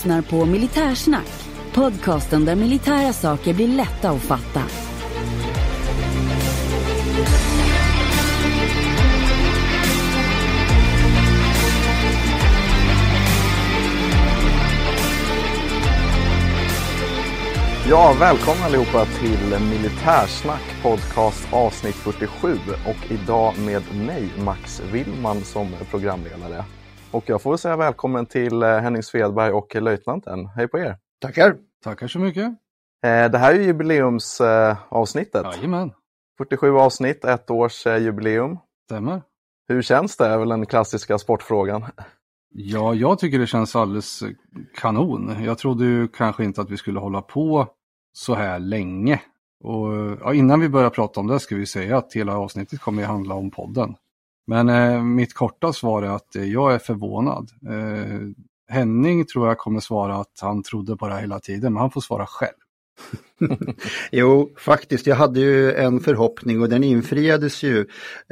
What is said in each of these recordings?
lyssnar på Militärsnack. Podcasten där militära saker blir lätta att fatta. Ja, välkomna allihopa till Militärsnack podcast avsnitt 47 och idag med mig Max Willman som programledare. Och jag får säga välkommen till eh, Henning Svedberg och löjtnanten. Hej på er! Tackar! Tackar så mycket! Eh, det här är jubileumsavsnittet. Jajamän! 47 avsnitt, ett års eh, jubileum. Stämmer. Hur känns det? är väl den klassiska sportfrågan. Ja, jag tycker det känns alldeles kanon. Jag trodde ju kanske inte att vi skulle hålla på så här länge. Och ja, innan vi börjar prata om det ska vi säga att hela avsnittet kommer att handla om podden. Men eh, mitt korta svar är att eh, jag är förvånad. Eh, Henning tror jag kommer svara att han trodde på det här hela tiden, men han får svara själv. jo, faktiskt, jag hade ju en förhoppning och den infriades ju.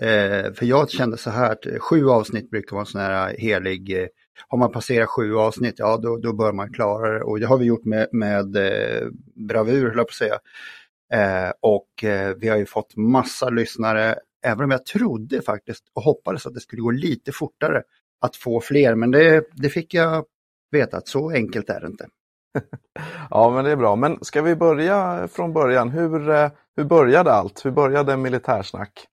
Eh, för jag kände så här att sju avsnitt brukar vara en sån här helig, eh, har man passerat sju avsnitt, ja då, då bör man klara det. Och det har vi gjort med, med eh, bravur, höll jag på att säga. Eh, och eh, vi har ju fått massa lyssnare, även om jag trodde faktiskt och hoppades att det skulle gå lite fortare att få fler. Men det, det fick jag veta att så enkelt är det inte. ja, men det är bra. Men ska vi börja från början? Hur, eh, hur började allt? Hur började Militärsnack?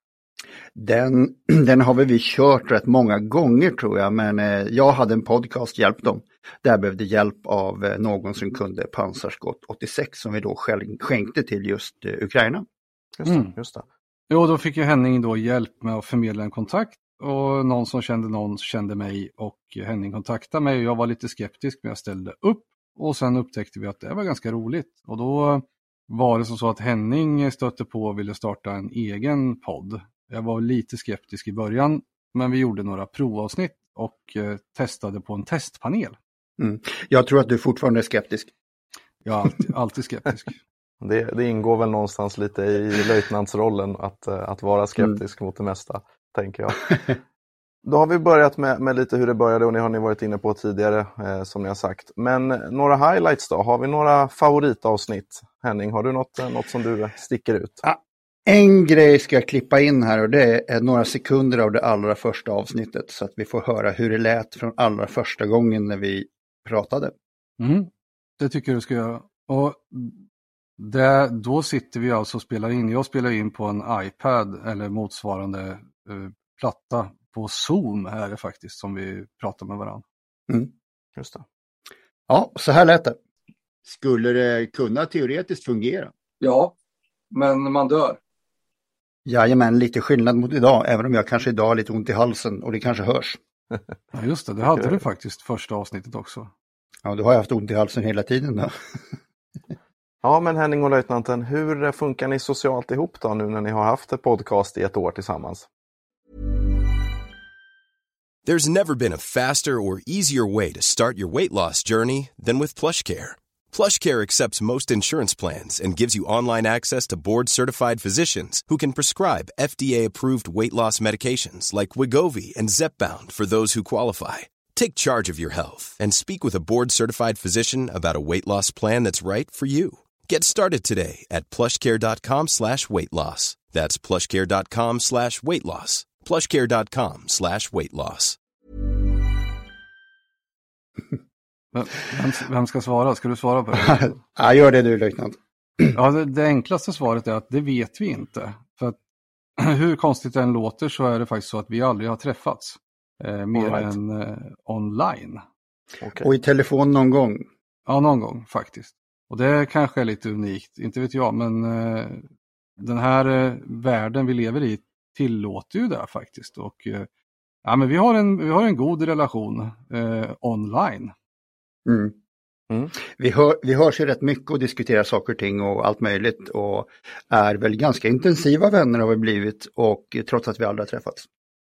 Den, den har vi kört rätt många gånger tror jag, men eh, jag hade en podcast, Hjälp dem. Där jag behövde hjälp av eh, någon som kunde pansarskott 86 som vi då skänkte till just Ukraina. Just det, mm. just det. Jo, då fick ju Henning då hjälp med att förmedla en kontakt och någon som kände någon kände mig och Henning kontaktade mig. Jag var lite skeptisk men jag ställde upp och sen upptäckte vi att det var ganska roligt. Och då var det som så att Henning stötte på och ville starta en egen podd. Jag var lite skeptisk i början, men vi gjorde några provavsnitt och eh, testade på en testpanel. Mm. Jag tror att du fortfarande är skeptisk. Jag är alltid, alltid skeptisk. Det, det, ingår väl någonstans lite i löjtnantsrollen att, eh, att vara skeptisk mm. mot det mesta, tänker jag. Då har vi börjat med, med, lite hur det började och det har ni varit inne på tidigare eh, som ni har sagt. Men några highlights då? Har vi några favoritavsnitt? Henning, har du något, eh, något som du sticker ut? Ja, en grej ska jag klippa in här och det är några sekunder av det allra första avsnittet så att vi får höra hur det lät från allra första gången när vi pratade. Mm, det tycker jag du ska göra. Och det, då sitter vi alltså och spelar in. Jag spelar in på en iPad eller motsvarande eh, platta på Zoom är det faktiskt som vi pratar med varandra. Mm. Just det. Ja, så här lät det. Skulle det kunna teoretiskt fungera? Ja, men man dör. Jajamän, lite skillnad mot idag, även om jag kanske idag har lite ont i halsen och det kanske hörs. Ja, just det, det hade du faktiskt första avsnittet också. Ja, du har haft ont i halsen hela tiden då. Ja, men Henning och löjtnanten, hur funkar ni socialt ihop då nu när ni har haft ett podcast i ett år tillsammans? There's never been a faster or easier way to start your weight loss journey than with PlushCare. PlushCare accepts most insurance plans and gives you online access to board-certified physicians who can prescribe FDA-approved weight loss medications like Wigovi and Zepbound for those who qualify. Take charge of your health and speak with a board-certified physician about a weight loss plan that's right for you. Get started today at plushcare.com slash weight loss. That's plushcare.com slash weight loss. plushcare.com slash weight loss. Vem, vem, ska svara? Ska du svara på det? ja, gör det du löjtnant. ja, det, det, enklaste svaret är att det vet vi inte. För att hur konstigt det än låter så är det faktiskt så att vi aldrig har träffats. Eh, mer right. än eh, online. Okay. Och i telefon någon gång? Ja, någon gång faktiskt. Och det kanske är lite unikt, inte vet jag, men eh, den här eh, världen vi lever i tillåter ju det faktiskt. Och, eh, ja, men vi, har en, vi har en god relation eh, online. Mm. Mm. Vi, hör, vi hörs ju rätt mycket och diskuterar saker och ting och allt möjligt och är väl ganska intensiva vänner har vi blivit och trots att vi aldrig har träffats.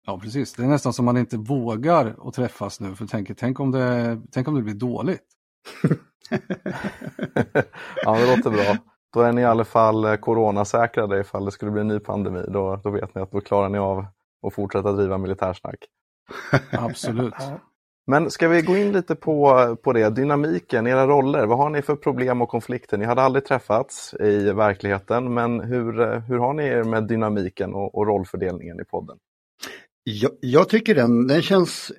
Ja precis, det är nästan som man inte vågar att träffas nu för tänker, tänk, om det, tänk om det blir dåligt. ja det låter bra. Då är ni i alla fall eh, coronasäkrade ifall det skulle bli en ny pandemi. Då, då vet ni att då klarar ni av att fortsätta driva militärsnack. Absolut. Men ska vi gå in lite på, på det, dynamiken, era roller, vad har ni för problem och konflikter? Ni hade aldrig träffats i verkligheten, men hur, hur har ni er med dynamiken och, och rollfördelningen i podden? Jag, jag, tycker den, den känns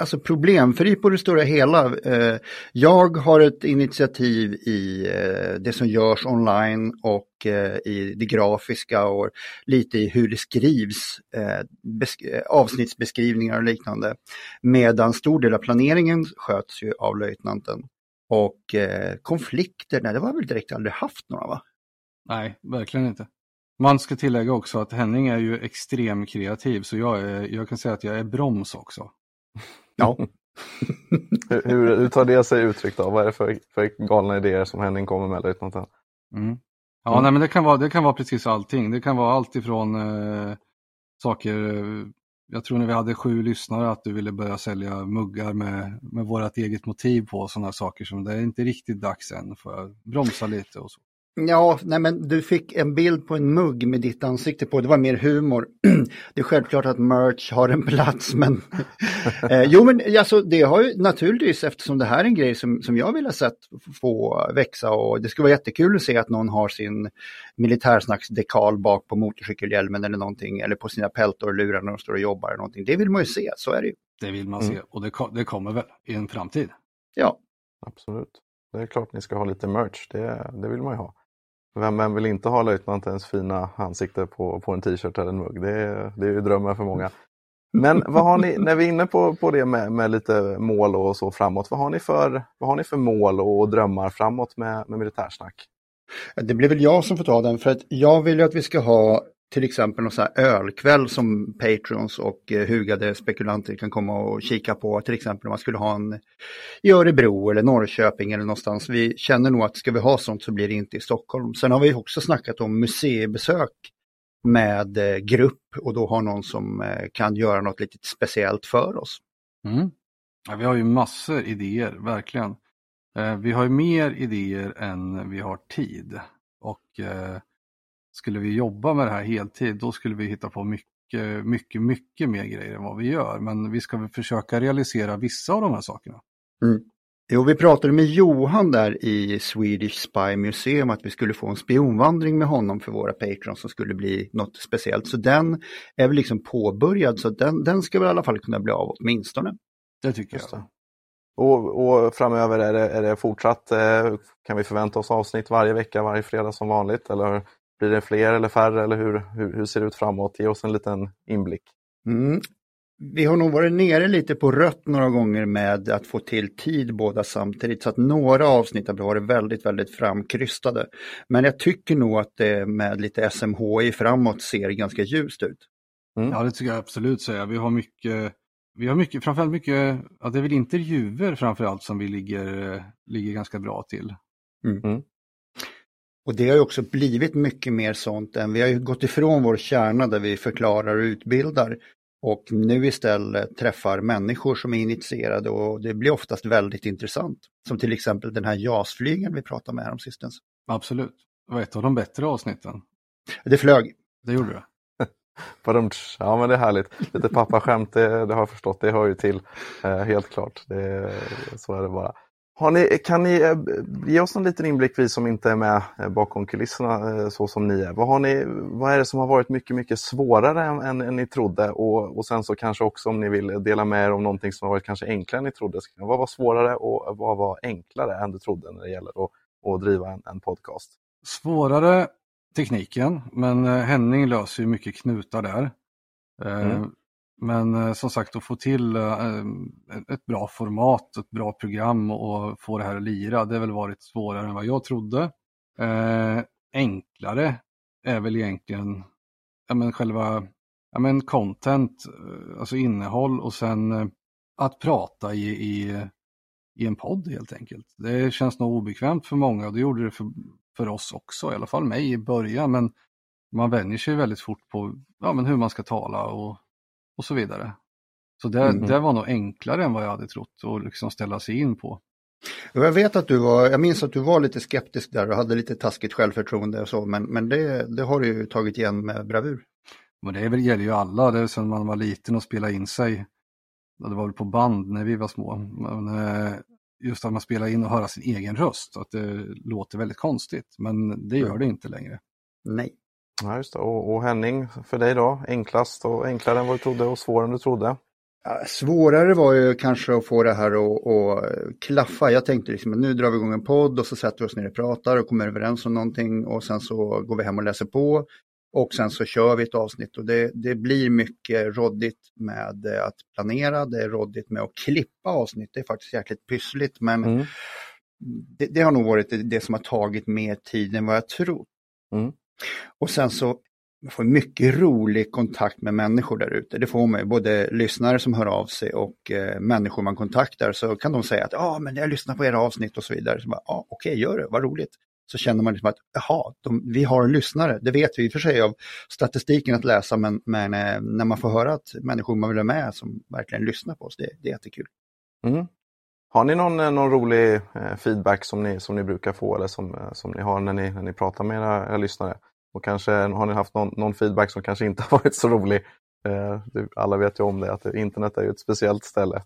alltså problemfri på det stora hela. Eh, jag har ett initiativ i eh, det som görs online och eh, i det grafiska och lite i hur det skrivs, avsnittsbeskrivningar och liknande. Medan stor del av planeringen sköts ju av löjtnanten. Och konflikter, nej det var väl direkt aldrig haft några va? Nej, verkligen inte. Man ska tillägga också att Henning är ju extrem kreativ så jag, är, jag kan säga att jag är broms också. Ja. hur, hur tar det sig uttryck då? Vad är det för, för galna idéer som Henning kommer med? Mm. Ja, mm. Nej, men det kan, vara, det kan vara precis allting. Det kan vara allt ifrån eh, saker, jag tror när vi hade sju lyssnare att du ville börja sälja muggar med, med vårt eget motiv på sådana saker som det är inte riktigt dags än, får jag bromsa lite och så. Ja, nej men du fick en bild på en mugg med ditt ansikte på, det var mer humor. Det är självklart att merch har en plats men... eh, jo men alltså det har ju naturligtvis eftersom det här är en grej som, som jag vill ha sett få växa och det skulle vara jättekul att se att någon har sin militärsnacksdekal bak på motorcykelhjälmen eller någonting eller på sina peltorlurar när de står och jobbar eller någonting. Det vill man ju se, så är det ju. Det vill man mm. se och det, det kommer väl i en framtid. Ja. Absolut. Det är klart ni ska ha lite merch, det, det vill man ju ha. Vem, vem vill inte ha löjtnantens fina ansikte på, på en t-shirt eller en mugg? Det är, det är ju drömmen för många. Men vad har ni, när vi är inne på, på det med, med lite mål och så framåt, vad har ni för, vad har ni för mål och drömmar framåt med, med militärsnack? Det blir väl jag som får ta den för att jag vill ju att vi ska ha till exempel någon sån här ölkväll som patrons och eh, hugade spekulanter kan komma och kika på. Till exempel om man skulle ha en i Örebro eller Norrköping eller någonstans. Vi känner nog att ska vi ha sånt så blir det inte i Stockholm. Sen har vi också snackat om museibesök med eh, grupp och då har någon som eh, kan göra något lite speciellt för oss. Mm. Ja, vi har ju massor idéer, verkligen. Vi har ju mer idéer än vi har tid. Och skulle vi jobba med det här heltid då skulle vi hitta på mycket, mycket, mycket mer grejer än vad vi gör. Men vi ska väl försöka realisera vissa av de här sakerna. Mm. Jo, vi pratade med Johan där i Swedish Spy Museum att vi skulle få en spionvandring med honom för våra patrons som skulle bli något speciellt. Så den är väl liksom påbörjad så den, den ska väl i alla fall kunna bli av åtminstone. Det tycker jag. Och, och, framöver är det, är det fortsatt, eh, kan vi förvänta oss avsnitt varje vecka, varje fredag som vanligt? Eller blir det fler eller färre eller hur, hur, hur ser det ut framåt? Ge oss en liten inblick. Mm. Vi har nog varit nere lite på rött några gånger med att få till tid båda samtidigt så att några avsnitt har varit väldigt, väldigt framkrystade. Men jag tycker nog att det med lite SMHI framåt ser ganska ljust ut. Mm. Ja, det tycker jag absolut säga. Vi har mycket, vi har mycket, framförallt mycket, ja, det är väl intervjuer framförallt som vi ligger, ligger ganska bra till. Mm. Och det har ju också blivit mycket mer sånt än, vi har ju gått ifrån vår kärna där vi förklarar och utbildar och nu istället träffar människor som är initierade och det blir oftast väldigt intressant. Som till exempel den här JAS-flygen vi pratade med här om sistens. Absolut, det var ett av de bättre avsnitten. Det flög. Det gjorde det. ja men det är härligt. Lite pappaskämt, det, det har jag förstått, det hör ju till. Eh, helt klart, det, så är det bara. Ni, kan ni eh, ge oss en liten inblick, vi som inte är med eh, bakom kulisserna eh, så som ni är. Vad, har ni, vad är det som har varit mycket, mycket svårare än, än, än ni trodde? Och, och sen så kanske också om ni vill dela med er om någonting som har varit kanske enklare än ni trodde. Vad var svårare och vad var enklare än du trodde när det gäller att, att driva en, en podcast? Svårare tekniken, men Henning löser ju mycket knutar där. Mm. Men eh, som sagt att få till eh, eh ett bra format, ett bra program och få det här att lira, det har väl varit svårare än vad jag trodde. Eh, enklare är väl egentligen ja, men själva ja, men content, eh, alltså innehåll och sen eh, att prata i, i, i en podd helt enkelt. Det känns nog obekvämt för många och det gjorde det för, för oss också, i alla fall mig i början. Men man vänjer sig väldigt fort på ja, men hur man ska tala och och så vidare. Så det, mm. det var nog enklare än vad jag hade trott att liksom ställa sig in på. Jag vet att du var, jag minns att du var lite skeptisk där och hade lite taskigt självförtroende och så, men, men det, det har du ju tagit igen med bravur. Men det gäller ju alla, det är som man var liten och spelade in sig. det var väl på band när vi var små, men eh, just att man spelar in och höra sin egen röst, att det låter väldigt konstigt, men det gör det inte längre. Nej. Ja, just. Och, och Henning, för dig då? Enklast och enklare än vad du trodde och svårare än du trodde? Ja, svårare var ju kanske att få det här att, att klaffa. Jag tänkte liksom att nu drar vi igång en podd och så sätter vi oss ner och pratar och kommer överens om någonting och sen så går vi hem och läser på och sen så kör vi ett avsnitt och det, det blir mycket råddigt med att planera, det är råddigt med att klippa avsnitt, det är faktiskt jäkligt pyssligt men Mm. det, det har nog varit det, det som har tagit mer tid än vad jag trott. Mm. Och sen så man får mycket rolig kontakt med människor där ute. Det får man ju, både lyssnare som hör av sig och eh, människor man kontaktar. Så kan de säga att ja, men jag lyssnar på era avsnitt och så vidare. Så bara, ja, okej, gör det, vad roligt. Så känner man liksom att jaha, de, vi har en lyssnare. Det vet vi i och för sig av statistiken att läsa, men, men eh, när man får höra att människor man vill ha med som verkligen lyssnar på oss, det, det är jättekul. Mm. Har ni någon, eh, någon rolig eh, feedback som ni, som ni brukar få eller som, eh, som ni har när ni, när ni pratar med era, era lyssnare? Och kanske har ni haft någon, någon feedback som kanske inte har varit så rolig? Alla vet ju om det, att internet är ju ett speciellt ställe.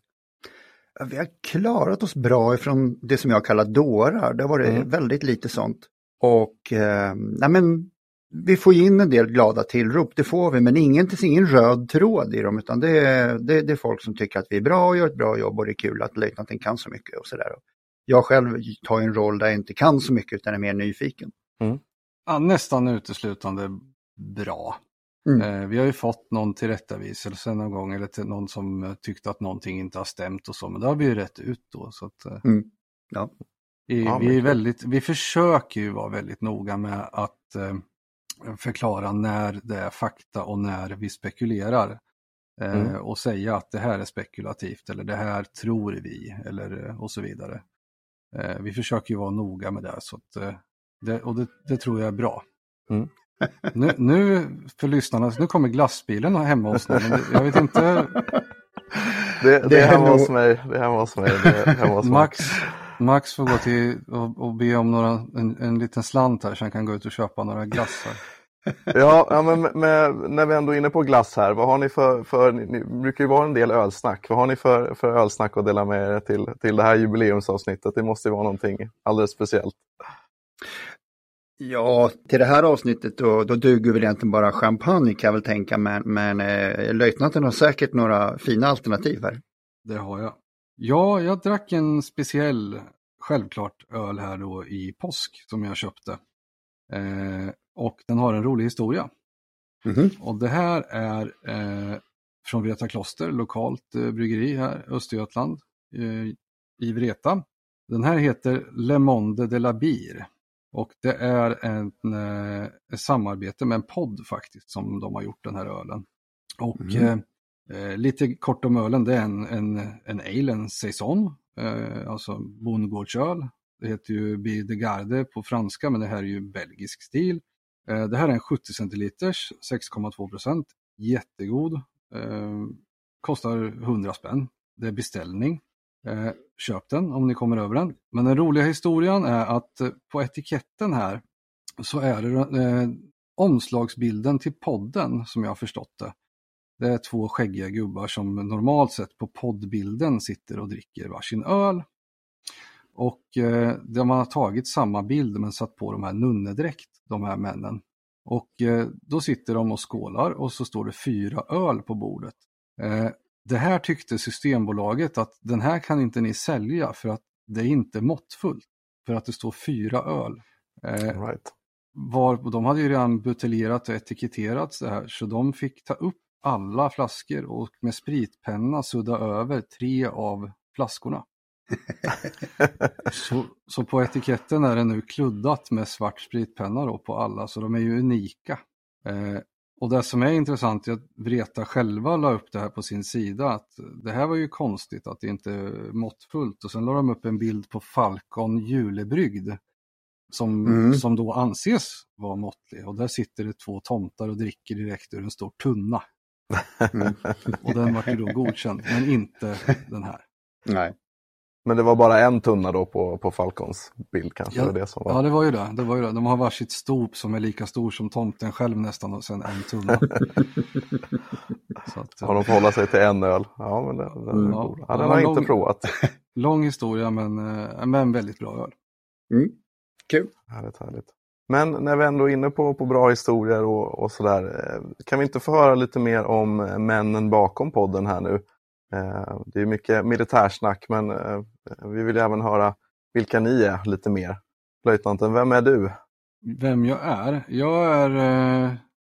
Vi har klarat oss bra ifrån det som jag kallar dårar. Det har varit Mm. väldigt lite sånt. Och eh, nej men, vi får in en del glada tillrop, det får vi, men ingen, det ingen röd tråd i dem, utan det är, det, det är folk som tycker att vi är bra och gör ett bra jobb och det är kul att löjtnanten kan så mycket och sådär. Jag själv tar en roll där jag inte kan så mycket utan är mer nyfiken. Ja, nästan uteslutande bra. Mm. Eh, vi har ju fått någon tillrättaviselse någon gång eller till någon som tyckte att någonting inte har stämt och så, men det har vi ju rätt ut då. Så att, eh, Mm. Ja. vi, Ja, vi, är väldigt, vi försöker ju vara väldigt noga med att eh, förklara när det är fakta och när vi spekulerar. Eh, Mm. Och säga att det här är spekulativt eller det här tror vi eller eh, och så vidare. Eh, vi försöker ju vara noga med det, så att, det och det, det tror jag är bra. Mm. Nu, nu för lyssnarna, nu kommer glassbilen hemma hos det, jag vet inte, Det, det, Det är hemma hos mig. Det är hemma hos mig. Hemma hos mig. Max, Max får gå till och, och be om några, en, en liten slant här så han kan gå ut och köpa några glassar. Ja, ja men med, med, när vi ändå är inne på glass här, vad har ni för, för ni, ni brukar ju vara en del ölsnack, vad har ni för, för ölsnack att dela med er till, till det här jubileumsavsnittet? Det måste ju vara någonting alldeles speciellt. Ja, till det här avsnittet då, då duger väl egentligen bara champagne kan jag väl tänka, men, men eh, löjtnanten har säkert några fina alternativ här. Det har jag. Ja, jag drack en speciell, självklart, öl här då i påsk som jag köpte. Eh, och den har en rolig historia. Mhm. Och det här är eh, från Vreta kloster, lokalt eh, bryggeri här, Östergötland, eh, i Vreta. Den här heter Le Monde de la Bière. Och det är en, eh, ett samarbete med en podd faktiskt som de har gjort den här ölen. Och eh, eh, lite kort om ölen, det är en, en, en ale, en saison, eh, alltså bondgårdsöl. Det heter ju Bi de Garde på franska, men det här är ju belgisk stil. Eh, Det här är en 70 centiliters, 6,2 procent. Jättegod. Eh, kostar 100 spänn. Det är beställning. Eh, köp den om ni kommer över den. Men den roliga historien är att eh, på etiketten här så är det eh, omslagsbilden till podden som jag har förstått det. Det är två skäggiga gubbar som normalt sett på poddbilden sitter och dricker varsin öl. Och eh, de har tagit samma bild men satt på de här nunnedräkt, de här männen. Och eh, då sitter de och skålar och så står det fyra öl på bordet. Eh, det här tyckte Systembolaget att den här kan inte ni sälja för att det är inte måttfullt. För att det står fyra öl. Eh, Right. var, de hade ju redan buteljerat och etiketterat det här så de fick ta upp alla flaskor och med spritpenna sudda över tre av flaskorna. så, så på etiketten är det nu kluddat med svart spritpenna då på alla så de är ju unika. Eh, och det som är intressant är att Vreta själva la upp det här på sin sida att det här var ju konstigt att det inte är måttfullt och sen la de upp en bild på Falcon julebrygd som, Mm. som då anses vara måttlig och där sitter det två tomtar och dricker direkt ur en stor tunna. Mm. Och den var ju då godkänd, men inte den här. Nej. Men det var bara en tunna då på, på Falcons bild kanske? Ja, var det som var... ja, det var ju det. det var ju det. De har varsitt stop som är lika stor som tomten själv nästan och sen en tunna. Så att, har de får hålla sig till en öl? Ja, men den, den, mm. ja, ja, den har jag inte provat. Lång historia men, eh, men väldigt bra öl. Mm. Kul. Härligt, härligt. Men när vi ändå är inne på, på bra historier och, och sådär, eh, kan vi inte få höra lite mer om eh, männen bakom podden här nu? Eh, det är mycket militärsnack men vi vill även höra vilka ni är lite mer. Löjtnanten, vem är du? Vem jag är? Jag är eh,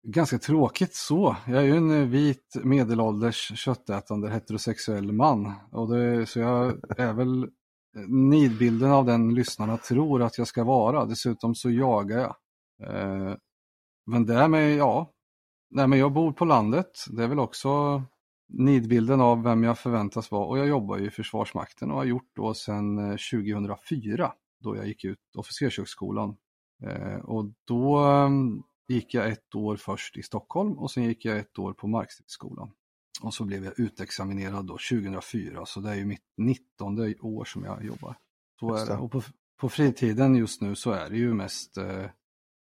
ganska tråkigt så. Jag är ju en vit medelålders köttätande heterosexuell man. Och det, så jag är väl nidbilden av den lyssnarna tror att jag ska vara. Dessutom så jagar jag. Eh, men därmed, ja. Nej, men jag bor på landet. Det är väl också nidbilden av vem jag förväntas vara. Och jag jobbar ju i Försvarsmakten och har gjort då sedan eh, 2004 då jag gick ut officershögskolan. Eh, och då ehm, gick jag ett år först i Stockholm och sen gick jag ett år på Markstridsskolan. Och så blev jag utexaminerad då 2004, så det är ju mitt 19 år som jag jobbar. Så är det. Och på, på fritiden just nu så är det ju mest, eh,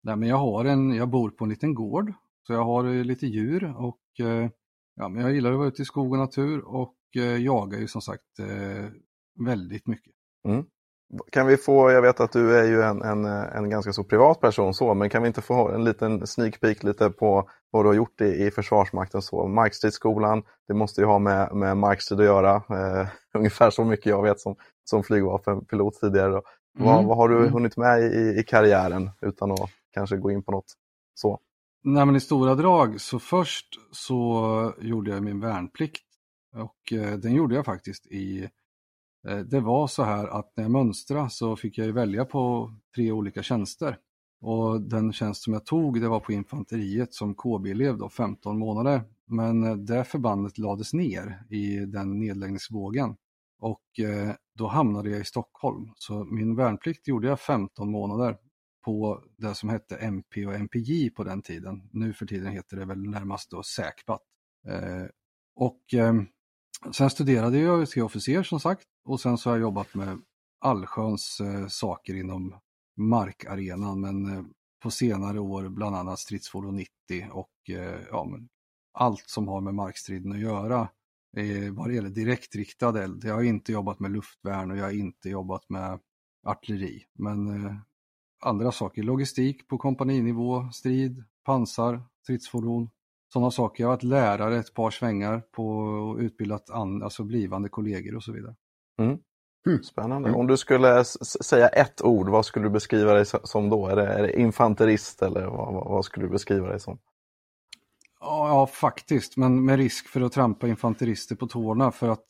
nej men jag har en, jag bor på en liten gård, så jag har eh, lite djur och eh, ja, men jag gillar att vara ute i skog och natur och eh, jagar ju som sagt eh, väldigt mycket. Mm. Kan vi få, jag vet att du är ju en, en, en ganska så privat person så, men kan vi inte få en liten sneak peek lite på vad du har gjort i, i Försvarsmakten så? Markstridsskolan, det måste ju ha med, med markstrid att göra, eh, ungefär så mycket jag vet som, som flygvapenpilot tidigare. Mm. Vad, vad, har du mm. hunnit med i, i karriären utan att kanske gå in på något så? Nej men i stora drag så först så gjorde jag min värnplikt och eh, den gjorde jag faktiskt i Eh, det var så här att när jag mönstrade så fick jag välja på tre olika tjänster. Och den tjänst som jag tog det var på infanteriet som KB-elev då, 15 månader. Men eh, det förbandet lades ner i den nedläggningsvågen. Och eh, då hamnade jag i Stockholm. Så min värnplikt gjorde jag 15 månader på det som hette MP och MPJ på den tiden. Nu för tiden heter det väl närmast då SÄKBAT. Eh, och ehm, sen studerade jag till officer som sagt och sen så har jag jobbat med allsköns saker inom markarenan men eh, på senare år bland annat stridsfordon 90 och eh, ja, men allt som har med markstriden att göra eh, vad det gäller direktriktad eld. Jag har inte jobbat med luftvärn och jag har inte jobbat med artilleri. Men eh, andra saker, logistik på kompaninivå, strid, pansar, stridsfordon, sådana saker. Jag har varit lärare ett par svängar på och utbildat an, alltså blivande kollegor och så vidare. Mm mm. Spännande. Mm. Om du skulle säga ett ord, vad skulle du beskriva dig som då? Är det, är det infanterist eller vad, vad, vad, skulle du beskriva dig som? Ja, ja, faktiskt, men med risk för att trampa infanterister på tårna för att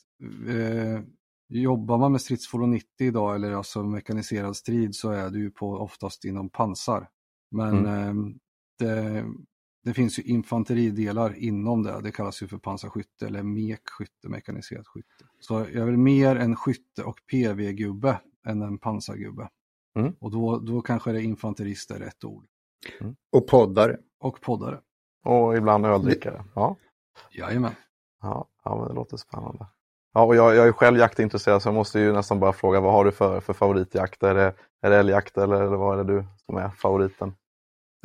eh, jobbar man med stridsfordon 90 idag eller alltså mekaniserad strid så är du ju på oftast inom pansar. Men mm. eh, det, det finns ju infanteridelar inom det, det kallas ju för pansarskytte eller mekskytte, mekaniserat skytte. Så jag är väl mer en skytte och PV-gubbe än en pansargubbe. Mm. Och då, då kanske det infanterist är rätt ord. Mm. Och poddare. Och poddare. Och ibland öldrickare. Ja. Jajamän. Ja, ja men det låter spännande. Ja, och jag, jag är själv jaktintresserad så jag måste ju nästan bara fråga vad har du för, för favoritjakt? Är det, är det älgjakt eller, eller vad är det du som är favoriten?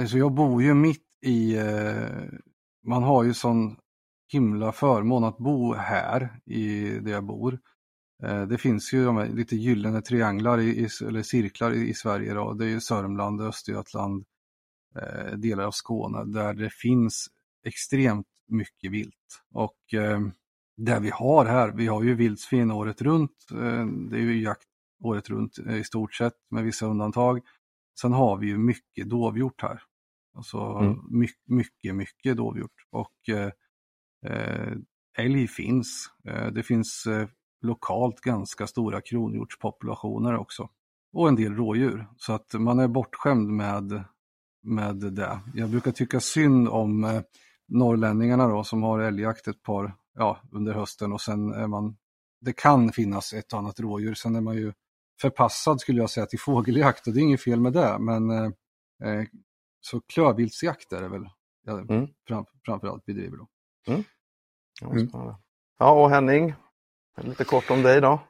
Alltså jag bor ju mitt i, eh, man har ju sån himla förmån att bo här i där jag bor. Eh, det finns ju de lite gyllene trianglar i, eller cirklar i, i Sverige då. Det är ju Sörmland, Östergötland, eh, delar av Skåne där det finns extremt mycket vilt. Och eh, det vi har här, vi har ju vildsvin året runt. Eh, det är ju jakt året runt eh, i stort sett med vissa undantag. Sen har vi ju mycket dovhjort här. Alltså mm. mycket, mycket, mycket dovhjort. Och eh, eh, älg finns. Eh, det finns eh, lokalt ganska stora kronhjortspopulationer också. Och en del rådjur. Så att man är bortskämd med, med det. Jag brukar tycka synd om eh, norrlänningarna då som har älgjakt ett par, ja, under hösten och sen är man, det kan finnas ett och annat rådjur. Sen är man ju förpassad skulle jag säga till fågeljakt och det är inget fel med det. Men eh, eh så klövviltsjakt är det väl jag mm. fram, framförallt bedriver då. Mm. Ja, mm. ja, och Henning, lite kort om dig då.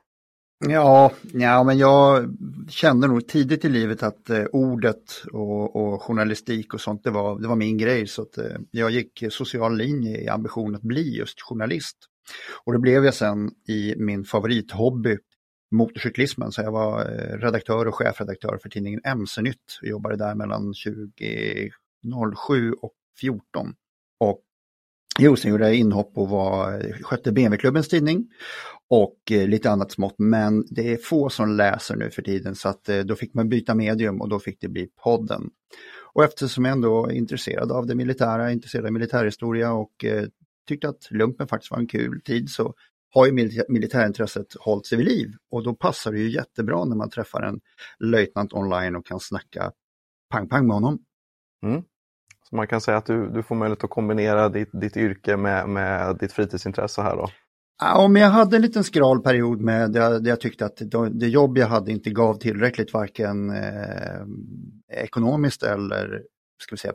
Ja, ja, men jag kände nog tidigt i livet att eh, ordet och, och, journalistik och sånt, det var, det var min grej. Så att, eh, jag gick social linje i ambition att bli just journalist. Och det blev jag sen i min favorithobby, motorcyklismen. Så jag var eh, redaktör och chefredaktör för tidningen MC-nytt och jobbade där mellan 2007 och 2014. Och Jo, sen gjorde jag inhopp och var, eh, skötte BMW-klubbens tidning och eh, lite annat smått. Men det är få som läser nu för tiden så att då fick man byta medium och då fick det bli podden. Och eftersom jag ändå är intresserad av det militära, intresserad av militärhistoria och eh, tyckte att lumpen faktiskt var en kul tid så har ju militärintresset hållit sig vid liv. Och då passar det ju jättebra när man träffar en löjtnant online och kan snacka pang-pang med honom. Mm. Så man kan säga att du, du får möjlighet att kombinera ditt, ditt yrke med, med ditt fritidsintresse här då? Ja, men jag hade en liten skral period med där jag tyckte att det jobb jag hade inte gav tillräckligt varken eh, ekonomiskt eller ska vi säga,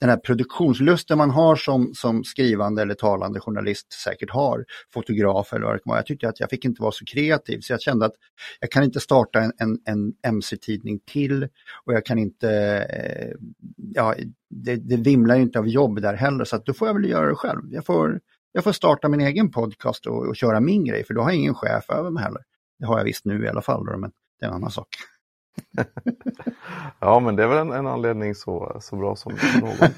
den här produktionslusten man har som, som skrivande eller talande journalist säkert har, fotograf eller vad det kan vara. Jag tyckte att jag fick inte vara så kreativ så jag kände att jag kan inte starta en, en, en mc-tidning till och jag kan inte, eh, ja, det, det vimlar inte av jobb där heller så att då får jag väl göra det själv. Jag får, jag får starta min egen podcast och, och köra min grej för då har jag ingen chef över mig heller. Det har jag visst nu i alla fall, då, men det är en annan sak. ja, men det är väl en, en anledning så, så bra som någon.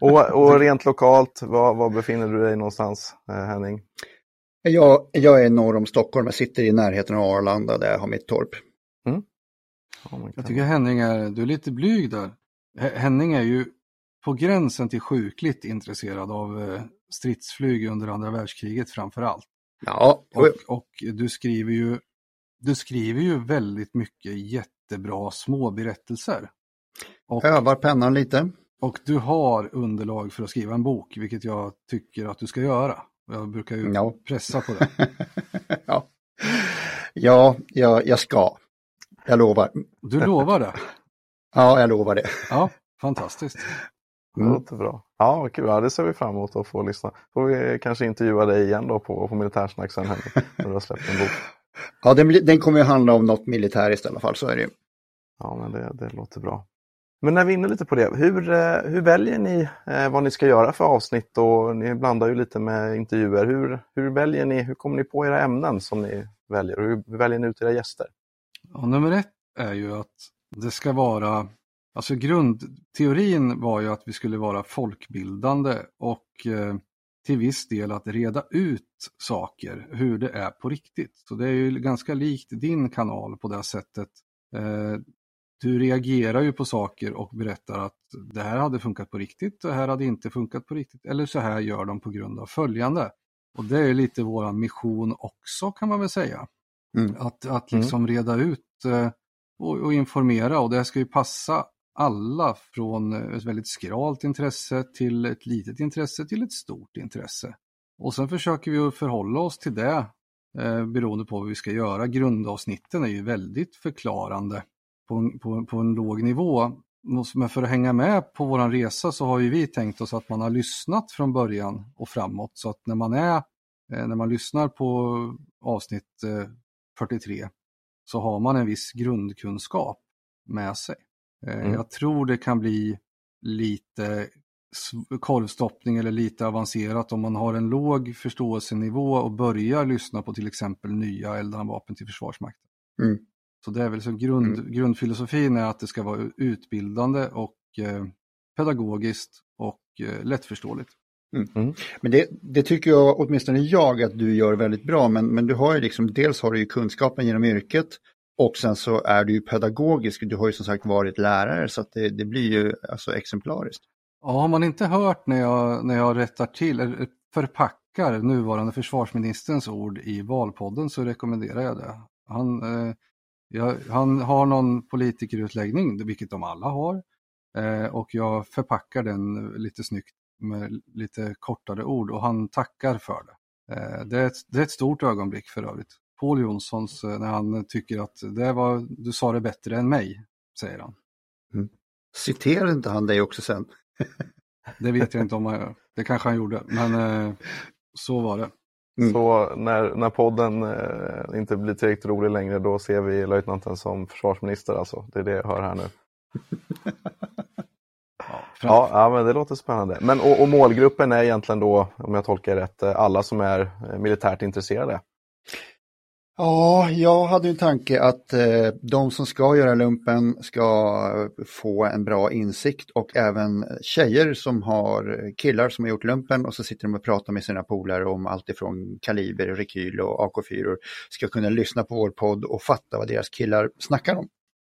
och, och rent lokalt, var, var befinner du dig någonstans, eh, Henning? Jag, jag är norr om Stockholm, jag sitter i närheten av Arlanda där jag har mitt torp. Mm. Ja, jag tycker Henning är, du är lite blyg där. Henning är ju på gränsen till sjukligt intresserad av eh, stridsflyg under andra världskriget framför allt. Ja. Och, och du skriver ju du skriver ju väldigt mycket jättebra små berättelser. Och, Övar pennan lite. Och du har underlag för att skriva en bok, vilket jag tycker att du ska göra. Jag brukar ju ja. pressa på det. ja, ja jag, jag ska. Jag lovar. Du lovar det? ja, jag lovar det. ja, fantastiskt. Mm. Det låter bra. Ja, vad kul. Ja, det ser vi fram emot att få lyssna. Får vi kanske intervjua dig igen då på, på Militärsnack sen när du har släppt en bok. Ja, den, den kommer ju handla om något militäriskt i alla fall, så är det ju. Ja, men det, det låter bra. Men när vi är inne lite på det, hur, eh, hur väljer ni eh, vad ni ska göra för avsnitt och ni blandar ju lite med intervjuer. Hur, hur väljer ni, hur kommer ni på era ämnen som ni väljer och hur, hur väljer ni ut era gäster? Ja, nummer ett är ju att det ska vara, alltså grundteorin var ju att vi skulle vara folkbildande och eh, till viss del att reda ut saker, hur det är på riktigt. Så det är ju ganska likt din kanal på det sättet. Eh, du reagerar ju på saker och berättar att det här hade funkat på riktigt, det här hade inte funkat på riktigt, eller så här gör de på grund av följande. Och det är lite vår mission också kan man väl säga. Mm. Att, att mm. liksom reda ut eh, och, och, informera och det ska ju passa alla från eh, ett väldigt skralt intresse till ett litet intresse till ett stort intresse. Och sen försöker vi att förhålla oss till det eh, beroende på vad vi ska göra. Grundavsnitten är ju väldigt förklarande på en, på, på en låg nivå. Men för att hänga med på våran resa så har ju vi tänkt oss att man har lyssnat från början och framåt så att när man är eh, när man lyssnar på avsnitt eh, 43 så har man en viss grundkunskap med sig. Eh, mm. Jag tror det kan bli lite korvstoppning eller lite avancerat om man har en låg förståelsenivå och börjar lyssna på till exempel nya eldhandvapen till Försvarsmakten. Mm. Så det är väl så grund, mm. grundfilosofin är att det ska vara utbildande och eh, pedagogiskt och eh, lättförståeligt. Mm. mm. Men det, det, tycker jag, åtminstone jag, att du gör väldigt bra. Men, men du har ju liksom, dels har du ju kunskapen genom yrket och sen så är du ju pedagogisk, du har ju som sagt varit lärare så att det, det blir ju alltså exemplariskt. Ja, har man inte hört när jag, när jag rättar till, eller förpackar nuvarande försvarsministerns ord i valpodden så rekommenderar jag det. Han, eh, jag, han har någon politikerutläggning, vilket de alla har, eh, och jag förpackar den lite snyggt med lite kortare ord och han tackar för det. Eh, det, är ett, det är ett stort ögonblick för övrigt. Paul Jonssons eh, när han tycker att det var, du sa det bättre än mig, säger han. Mm. Citerar inte han dig också sen? det vet jag inte om han gör. Det kanske han gjorde, men eh, så var det. Mm. Så när, när podden eh, inte blir tillräckligt rolig längre då ser vi löjtnanten som försvarsminister alltså. Det är det jag hör här nu. ja, ja, men det låter spännande. Men, och, och, målgruppen är egentligen då, om jag tolkar rätt, eh, alla som är militärt intresserade? Ja, jag hade en tanke att eh, de som ska göra lumpen ska få en bra insikt och även tjejer som har killar som har gjort lumpen och så sitter de och pratar med sina polare om allt ifrån kaliber, rekyl och AK4 ska kunna lyssna på vår podd och fatta vad deras killar snackar om.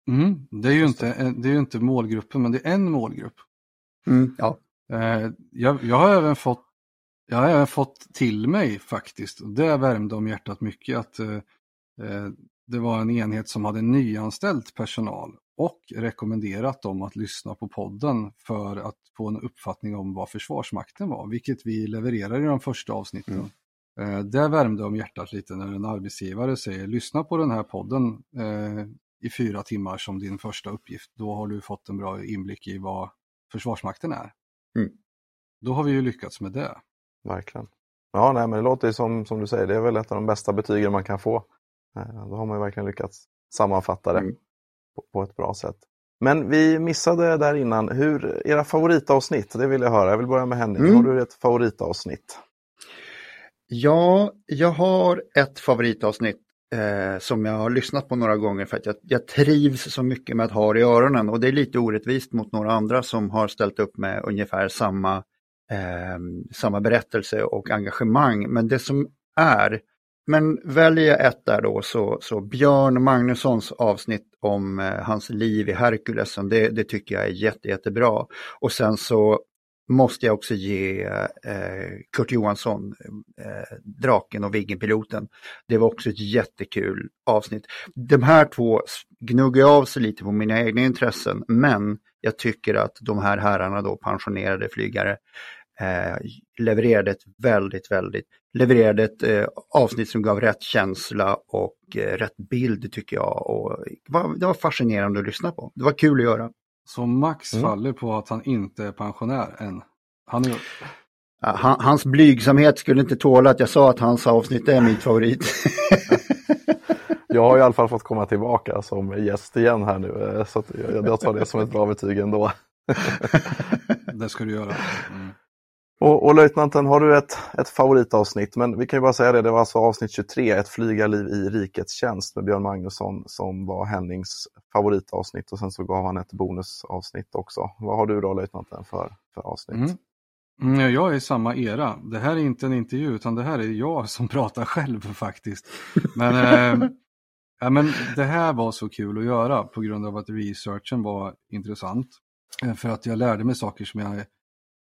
Mm, det, är ju inte, det är ju inte målgruppen, men det är en målgrupp. Mm, ja. Eh, jag, jag, har även fått, jag har även fått till mig faktiskt, och det värmde om hjärtat mycket, att eh, eh, det var en enhet som hade nyanställt personal och rekommenderat dem att lyssna på podden för att få en uppfattning om vad Försvarsmakten var, vilket vi levererar i de första avsnitten. Mm. Eh, det värmde om hjärtat lite när en arbetsgivare säger lyssna på den här podden eh, i fyra timmar som din första uppgift. Då har du fått en bra inblick i vad Försvarsmakten är. Mm. Då har vi ju lyckats med det. Verkligen. Ja, nej, men det låter som, som du säger, det är väl ett av de bästa betygen man kan få. Eh, då har man ju verkligen lyckats sammanfatta det mm. på, på, ett bra sätt. Men vi missade där innan, hur, era favoritavsnitt, det vill jag höra. Jag vill börja med Henning, mm. har du ett favoritavsnitt? Ja, jag har ett favoritavsnitt eh, som jag har lyssnat på några gånger för att jag, jag, trivs så mycket med att ha det i öronen och det är lite orättvist mot några andra som har ställt upp med ungefär samma, Ehm, samma berättelse och engagemang. Men det som är, men väljer jag ett där då så, så Björn Magnussons avsnitt om eh, hans liv i Herkulesen, det, det tycker jag är jätte, jättebra. Och sen så måste jag också ge eh, Kurt Johansson, eh, Draken och Viggenpiloten. Det var också ett jättekul avsnitt. De här två gnuggar av sig lite på mina egna intressen, men jag tycker att de här herrarna då, pensionerade flygare, eh, levererade ett väldigt, väldigt, levererade ett eh, avsnitt som gav rätt känsla och eh, rätt bild tycker jag. Och det var, det var fascinerande att lyssna på. Det var kul att göra. Så Max mm. faller på att han inte är pensionär än. Han är... Ja, hans blygsamhet skulle inte tåla att jag sa att hans avsnitt är mitt favorit. jag har i alla fall fått komma tillbaka som gäst igen här nu, eh, så jag tar det som ett bra betyg ändå. det ska du göra. Mm. Och, och löjtnanten, har du ett, ett favoritavsnitt? Men vi kan ju bara säga det, det var alltså avsnitt 23, Ett flygarliv i rikets tjänst med Björn Magnusson som var Hennings favoritavsnitt och sen så gav han ett bonusavsnitt också. Vad har du då löjtnanten för, för avsnitt? Mm. Mm, jag är i samma era. Det här är inte en intervju utan det här är jag som pratar själv faktiskt. Men, eh, ja, men det här var så kul att göra på grund av att researchen var intressant. Eh, för att jag lärde mig saker som jag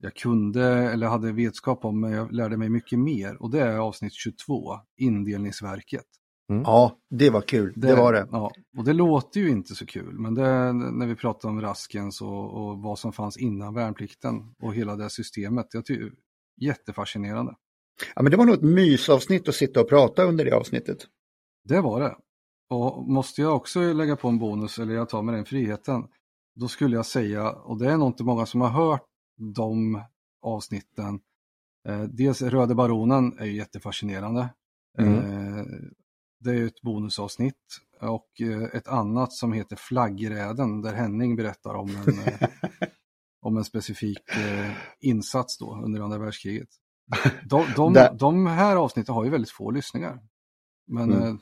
jag kunde eller hade vetskap om, men jag lärde mig mycket mer. Och det är avsnitt 22, Indelningsverket. Mm. Ja, det var kul, det, det, var det. Ja, och det låter ju inte så kul, men det, när vi pratar om Raskens och, och vad som fanns innan värnplikten och hela det systemet, jag tycker, jättefascinerande. Ja, men det var nog ett mysavsnitt att sitta och prata under det avsnittet. Det var det. Och måste jag också lägga på en bonus, eller jag tar mig den friheten, då skulle jag säga, och det är nog inte många som har hört de avsnitten. Eh, dels Röde Baronen är ju jättefascinerande. Mm. Eh, det är ett bonusavsnitt och eh, ett annat som heter Flaggräden där Henning berättar om en, eh, om en specifik insats då under andra världskriget. De, de, de här avsnitten har ju väldigt få lyssningar. Men mm.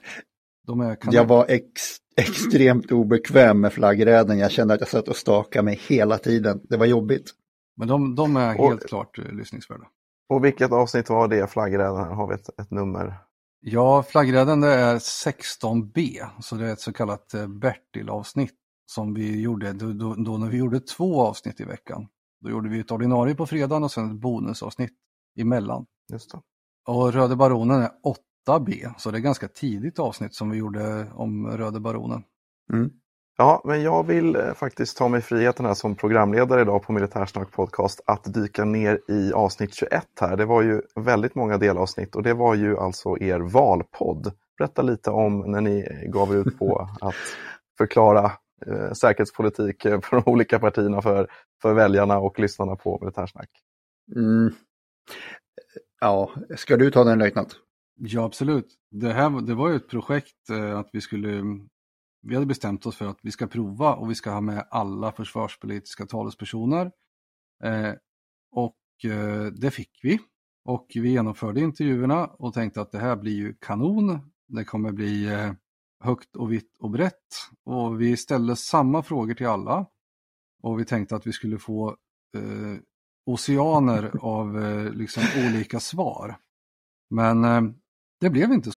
de är... Jag var ex, extremt obekväm med flaggräden. Jag kände att jag satt och stakade mig hela tiden. Det var jobbigt. Men de, de är helt och, klart uh, lyssningsvärda. Och vilket avsnitt var det, Flaggräddaren? Har vi ett, ett nummer? Ja, Flaggräddaren det är 16B, så det är ett så kallat uh, Bertil-avsnitt som vi gjorde då, då, då, när vi gjorde två avsnitt i veckan. Då gjorde vi ett ordinarie på fredagen och sen ett bonusavsnitt emellan. Just det. Och Röde Baronen är 8B, så det är ganska tidigt avsnitt som vi gjorde om Röde Baronen. Mm. Ja, men jag vill eh, faktiskt ta mig friheten här som programledare idag på Militärsnack Podcast att dyka ner i avsnitt 21 här. Det var ju väldigt många delavsnitt och det var ju alltså er valpodd. Berätta lite om när ni gav er ut på att förklara eh, säkerhetspolitik för de olika partierna för, för väljarna och lyssnarna på Militärsnack. Mm. Ja, ska du ta den löjtnant? Ja, absolut. Det, här, det var ju ett projekt eh, att vi skulle, vi hade bestämt oss för att vi ska prova och vi ska ha med alla försvarspolitiska talespersoner. Eh, och eh, det fick vi. Och vi genomförde intervjuerna och tänkte att det här blir ju kanon. Det kommer bli eh, högt och vitt och brett. Och vi ställde samma frågor till alla. Och vi tänkte att vi skulle få eh, oceaner av eh, liksom olika svar. Men eh, det blev inte så.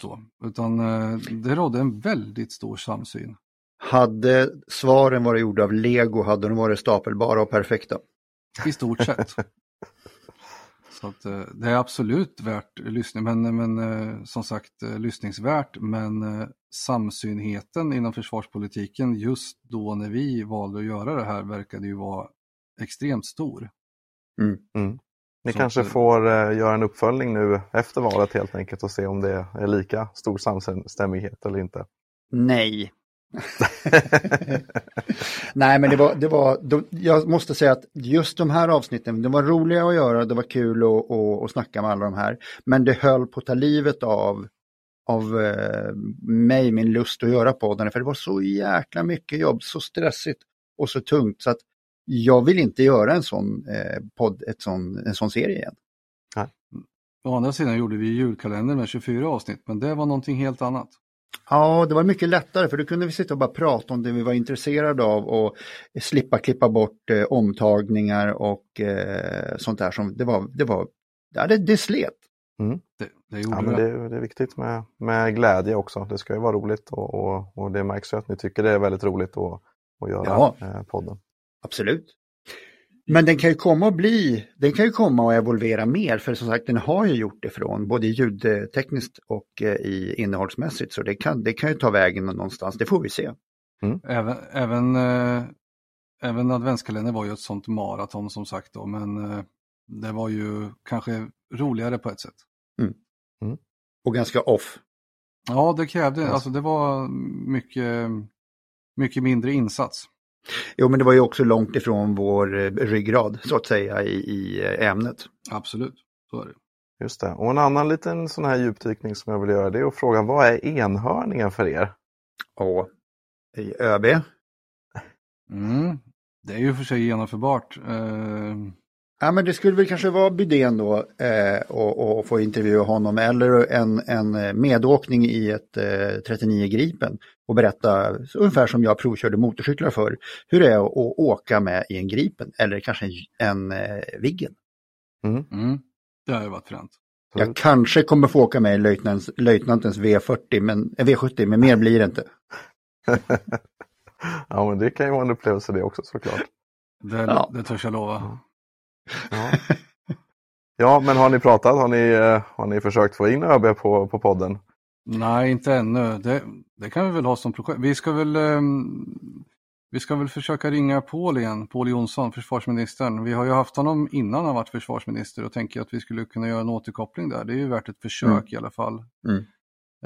Så. Utan eh, det rådde en väldigt stor samsyn. Hade svaren varit gjorda av lego hade de varit stapelbara och perfekta. I stort sett. Så att, eh, det är absolut värt lyssning, men, men eh, som sagt lyssningsvärt. Men samsynheten inom försvarspolitiken just då när vi valde att göra det här verkade ju vara extremt stor. Mm. Ni Så kanske får eh, göra en uppföljning nu efter valet helt enkelt och se om det är lika stor samstämmighet eller inte. Nej. Nej, men det var, det var de, jag måste säga att just de här avsnitten, de var roliga att göra, det var kul att, att, att snacka med alla de här. Men det höll på att ta livet av, av eh, mig, min lust att göra podden, för det var så jäkla mycket jobb, så stressigt och så tungt. Så att jag vill inte göra en sån eh, podd, ett sån, en sån serie igen. Å andra sidan gjorde vi julkalender med 24 avsnitt, men det var någonting helt annat. Ja, det var mycket lättare för då kunde vi sitta och bara prata om det vi var intresserade av och slippa klippa bort eh, omtagningar och eh, sånt där som det var, det var, ja, det, det slet. Det, det gjorde Ja, men det. det, det är viktigt med, med glädje också. Det ska ju vara roligt och, och, och det märks ju att ni tycker det är väldigt roligt att, att göra Ja. eh, podden. Absolut. Men den kan ju komma att bli, den kan ju komma och evolvera mer för som sagt den har ju gjort det från både ljudtekniskt och eh, i innehållsmässigt så det kan, det kan ju ta vägen någonstans, det får vi se. Även, även, eh, även adventskalendern var ju ett sånt maraton som sagt då, men eh, det var ju kanske roligare på ett sätt. Och ganska off. Ja, det krävde, alltså det var mycket, mycket mindre insats. Jo men det var ju också långt ifrån vår eh, ryggrad så att säga i, i eh, ämnet. Absolut, så är det. Just det. Och en annan liten sån här djupdykning som jag vill göra det är att fråga vad är enhörningen för er? I ÖB, Mm. Det är ju för sig genomförbart. Eh, Ja, men det skulle väl kanske vara Bydén då eh, och, och få intervjua honom eller en, en medåkning i ett eh, 39 Gripen och berätta ungefär som jag provkörde motorcyklar för hur det är att, åka med i en Gripen eller kanske en, en eh, Viggen. mm. Det har ju varit fränt. Jag kanske kommer få åka med i löjtnants, löjtnantens V40, men, eh, V70, men mer blir det inte. ja, men det kan ju vara en upplevelse det också såklart. Det, Ja. det törs jag lova. Ja. ja, men har ni pratat? Har ni, eh, har ni försökt få in ÖB på, på podden? Nej, inte ännu. Det, det kan vi väl ha som projekt. Vi ska väl, ehm, vi ska väl försöka ringa Paul igen, Paul Jonsson, försvarsministern. Vi har ju haft honom innan han varit försvarsminister och tänker att vi skulle kunna göra en återkoppling där. Det är ju värt ett försök Mm. i alla fall. Mm.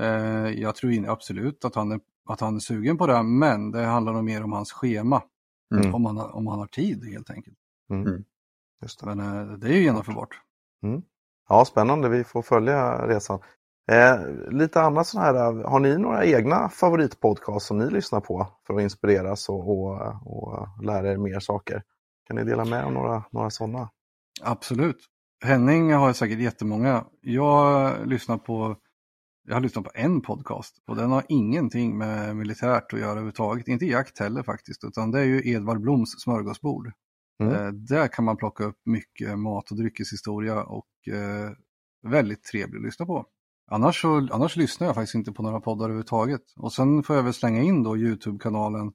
Eh, jag tror in, absolut att han, är, att han är sugen på det, men det handlar nog mer om hans schema. Mm. Om, han, har- om han har tid helt enkelt. Just det. Men eh, det är ju genomförbart. Ja, spännande. Vi får följa resan. Eh, lite annat sån här, eh, har ni några egna favoritpodcasts som ni lyssnar på för att inspireras och, och, och lära er mer saker? Kan ni dela med er några, några sådana? Absolut. Henning har säkert jättemånga. Jag lyssnar på jag har lyssnat på en podcast och den har ingenting med militärt att göra överhuvudtaget. Inte jakt heller faktiskt, utan det är ju Edvard Bloms smörgåsbord. Mm. Eh, där kan man plocka upp mycket mat och dryckeshistoria och eh, väldigt trevlig att lyssna på. Annars, så, annars lyssnar jag faktiskt inte på några poddar överhuvudtaget. Och sen får jag väl slänga in då Youtube-kanalen.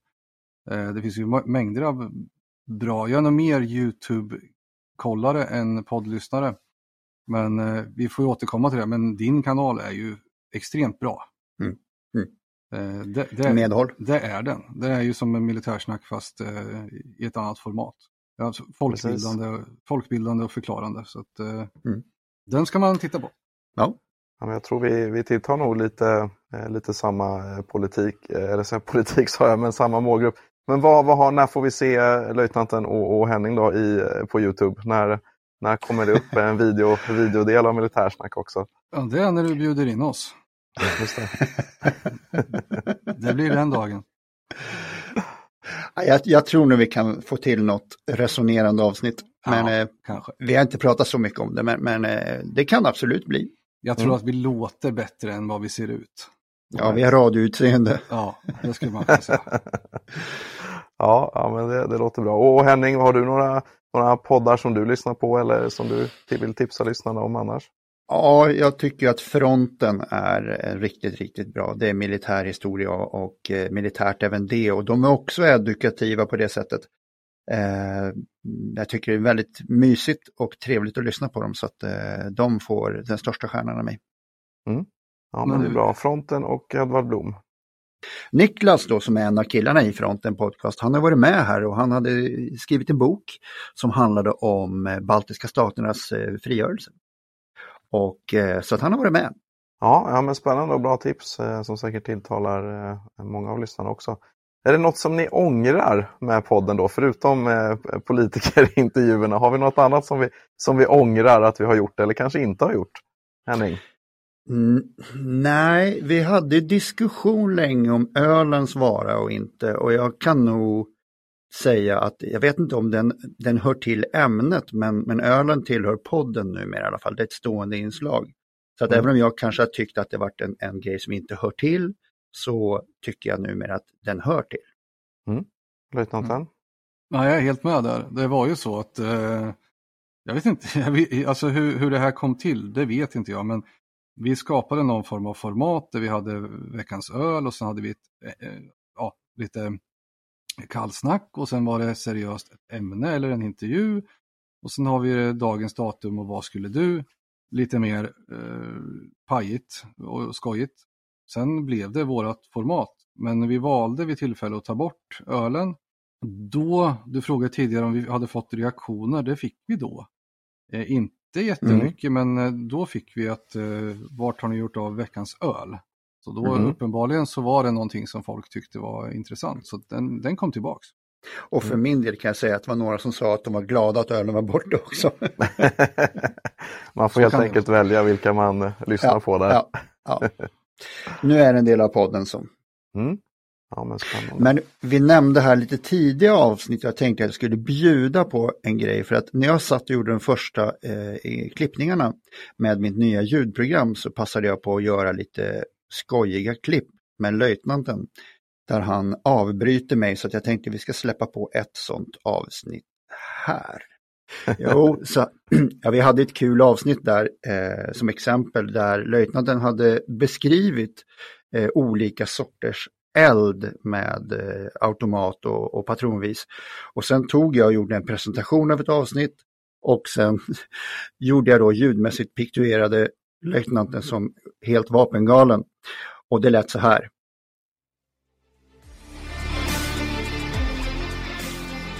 Eh, det finns ju mängder av bra, jag är nog mer Youtube-kollare än poddlyssnare. Men eh, vi får ju återkomma till det, men din kanal är ju extremt bra. Mm. Mm. Eh, det, det, Medhåll. Det är den. Det är ju som en militärsnack fast eh, i ett annat format. Alltså folkbildande, folkbildande och förklarande. Så att, eh, mm. Den ska man titta på. Ja. Ja men jag tror vi, vi tittar nog lite, lite samma politik, eller så politik sa jag, men samma målgrupp. Men vad, vad har, när får vi se löjtnanten och, och Henning då i, på Youtube? När, när kommer det upp en video, videodel av militärsnack också? Ja, det är när du bjuder in oss. Just det. det blir den dagen. Jag, jag, tror nog vi kan få till något resonerande avsnitt. Men ja, eh, vi har inte pratat så mycket om det, men, men eh, det kan absolut bli. Jag tror mm. att vi låter bättre än vad vi ser ut. Ja, vi har radioutseende. Ja, det skulle man kunna säga. ja, ja, men det, det, låter bra. Och Henning, har du några, några poddar som du lyssnar på eller som du vill tipsa lyssnarna om annars? Ja, jag tycker att fronten är riktigt, riktigt bra. Det är militärhistoria och eh, militärt även det och de är också edukativa på det sättet. Eh, jag tycker det är väldigt mysigt och trevligt att lyssna på dem så att eh, de får den största stjärnan av mig. Mm. Ja, men det är bra. Fronten och Edvard Blom. Niklas då som är en av killarna i Fronten Podcast, han har varit med här och han hade skrivit en bok som handlade om baltiska staternas frigörelse. Och, eh, så att han har varit med. Ja, ja men spännande och bra tips eh, som säkert tilltalar eh, många av lyssnarna också. Är det något som ni ångrar med podden då, förutom politikerintervjuerna? Har vi något annat som vi, som vi ångrar att vi har gjort eller kanske inte har gjort? Henning? Mm, nej, vi hade diskussion länge om ölens vara och inte och jag kan nog säga att jag vet inte om den, den hör till ämnet men, men ölen tillhör podden numera i alla fall. Det är ett stående inslag. Så att mm. även om jag kanske har tyckt att det varit en, en grej som inte hör till så tycker jag numera att den hör till. Mm. Löjtnanten? Mm. Ja, jag är helt med där. Det var ju så att eh, jag vet inte, jag vet, alltså hur, hur det här kom till, det vet inte jag, men vi skapade någon form av format där vi hade veckans öl och sen hade vi ett, eh, eh ja, lite kallsnack och sen var det seriöst ett ämne eller en intervju. Och sen har vi dagens datum och vad skulle du? Lite mer eh, pajigt och skojigt. Sen blev det vårat format. Men vi valde vid tillfälle att ta bort ölen. Då, du frågade tidigare om vi hade fått reaktioner, det fick vi då. Eh, inte jättemycket, mm. men eh, då fick vi att eh, vart har ni gjort av veckans öl? Så då mm. uppenbarligen så var det någonting som folk tyckte var intressant, så den, den kom tillbaks. Och för mm. min del kan jag säga att det var några som sa att de var glada att ölen var borta också. man får så helt enkelt välja vilka man lyssnar ja, på där. Ja, ja. Nu är det en del av podden som... Mm. Ja, men, men, vi nämnde här lite tidiga avsnitt, jag tänkte att jag skulle bjuda på en grej för att när jag satt och gjorde de första eh, klippningarna med mitt nya ljudprogram så passade jag på att göra lite skojiga klipp med löjtnanten där han avbryter mig så att jag tänkte vi ska släppa på ett sånt avsnitt här. Jo, så, ja, vi hade ett kul avsnitt där eh, som exempel där löjtnanten hade beskrivit eh, olika sorters eld med eh, automat och, och patronvis. Och sen tog jag och gjorde en presentation av ett avsnitt och sen gjorde jag då ljudmässigt piktuerade löjtnanten som helt vapengalen. Och det lät så här.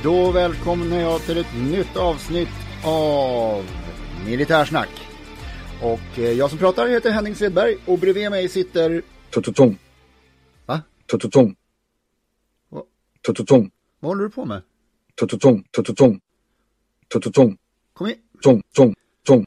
Då välkomnar jag till ett nytt avsnitt av Militärsnack. Och eh, jag som pratar heter Henning Svedberg och bredvid mig sitter... Tototom. Va? Tototom. Tototom. Vad håller du på med? Tototom, tototom. Tototom. Kom igen. Tom, tom, tom.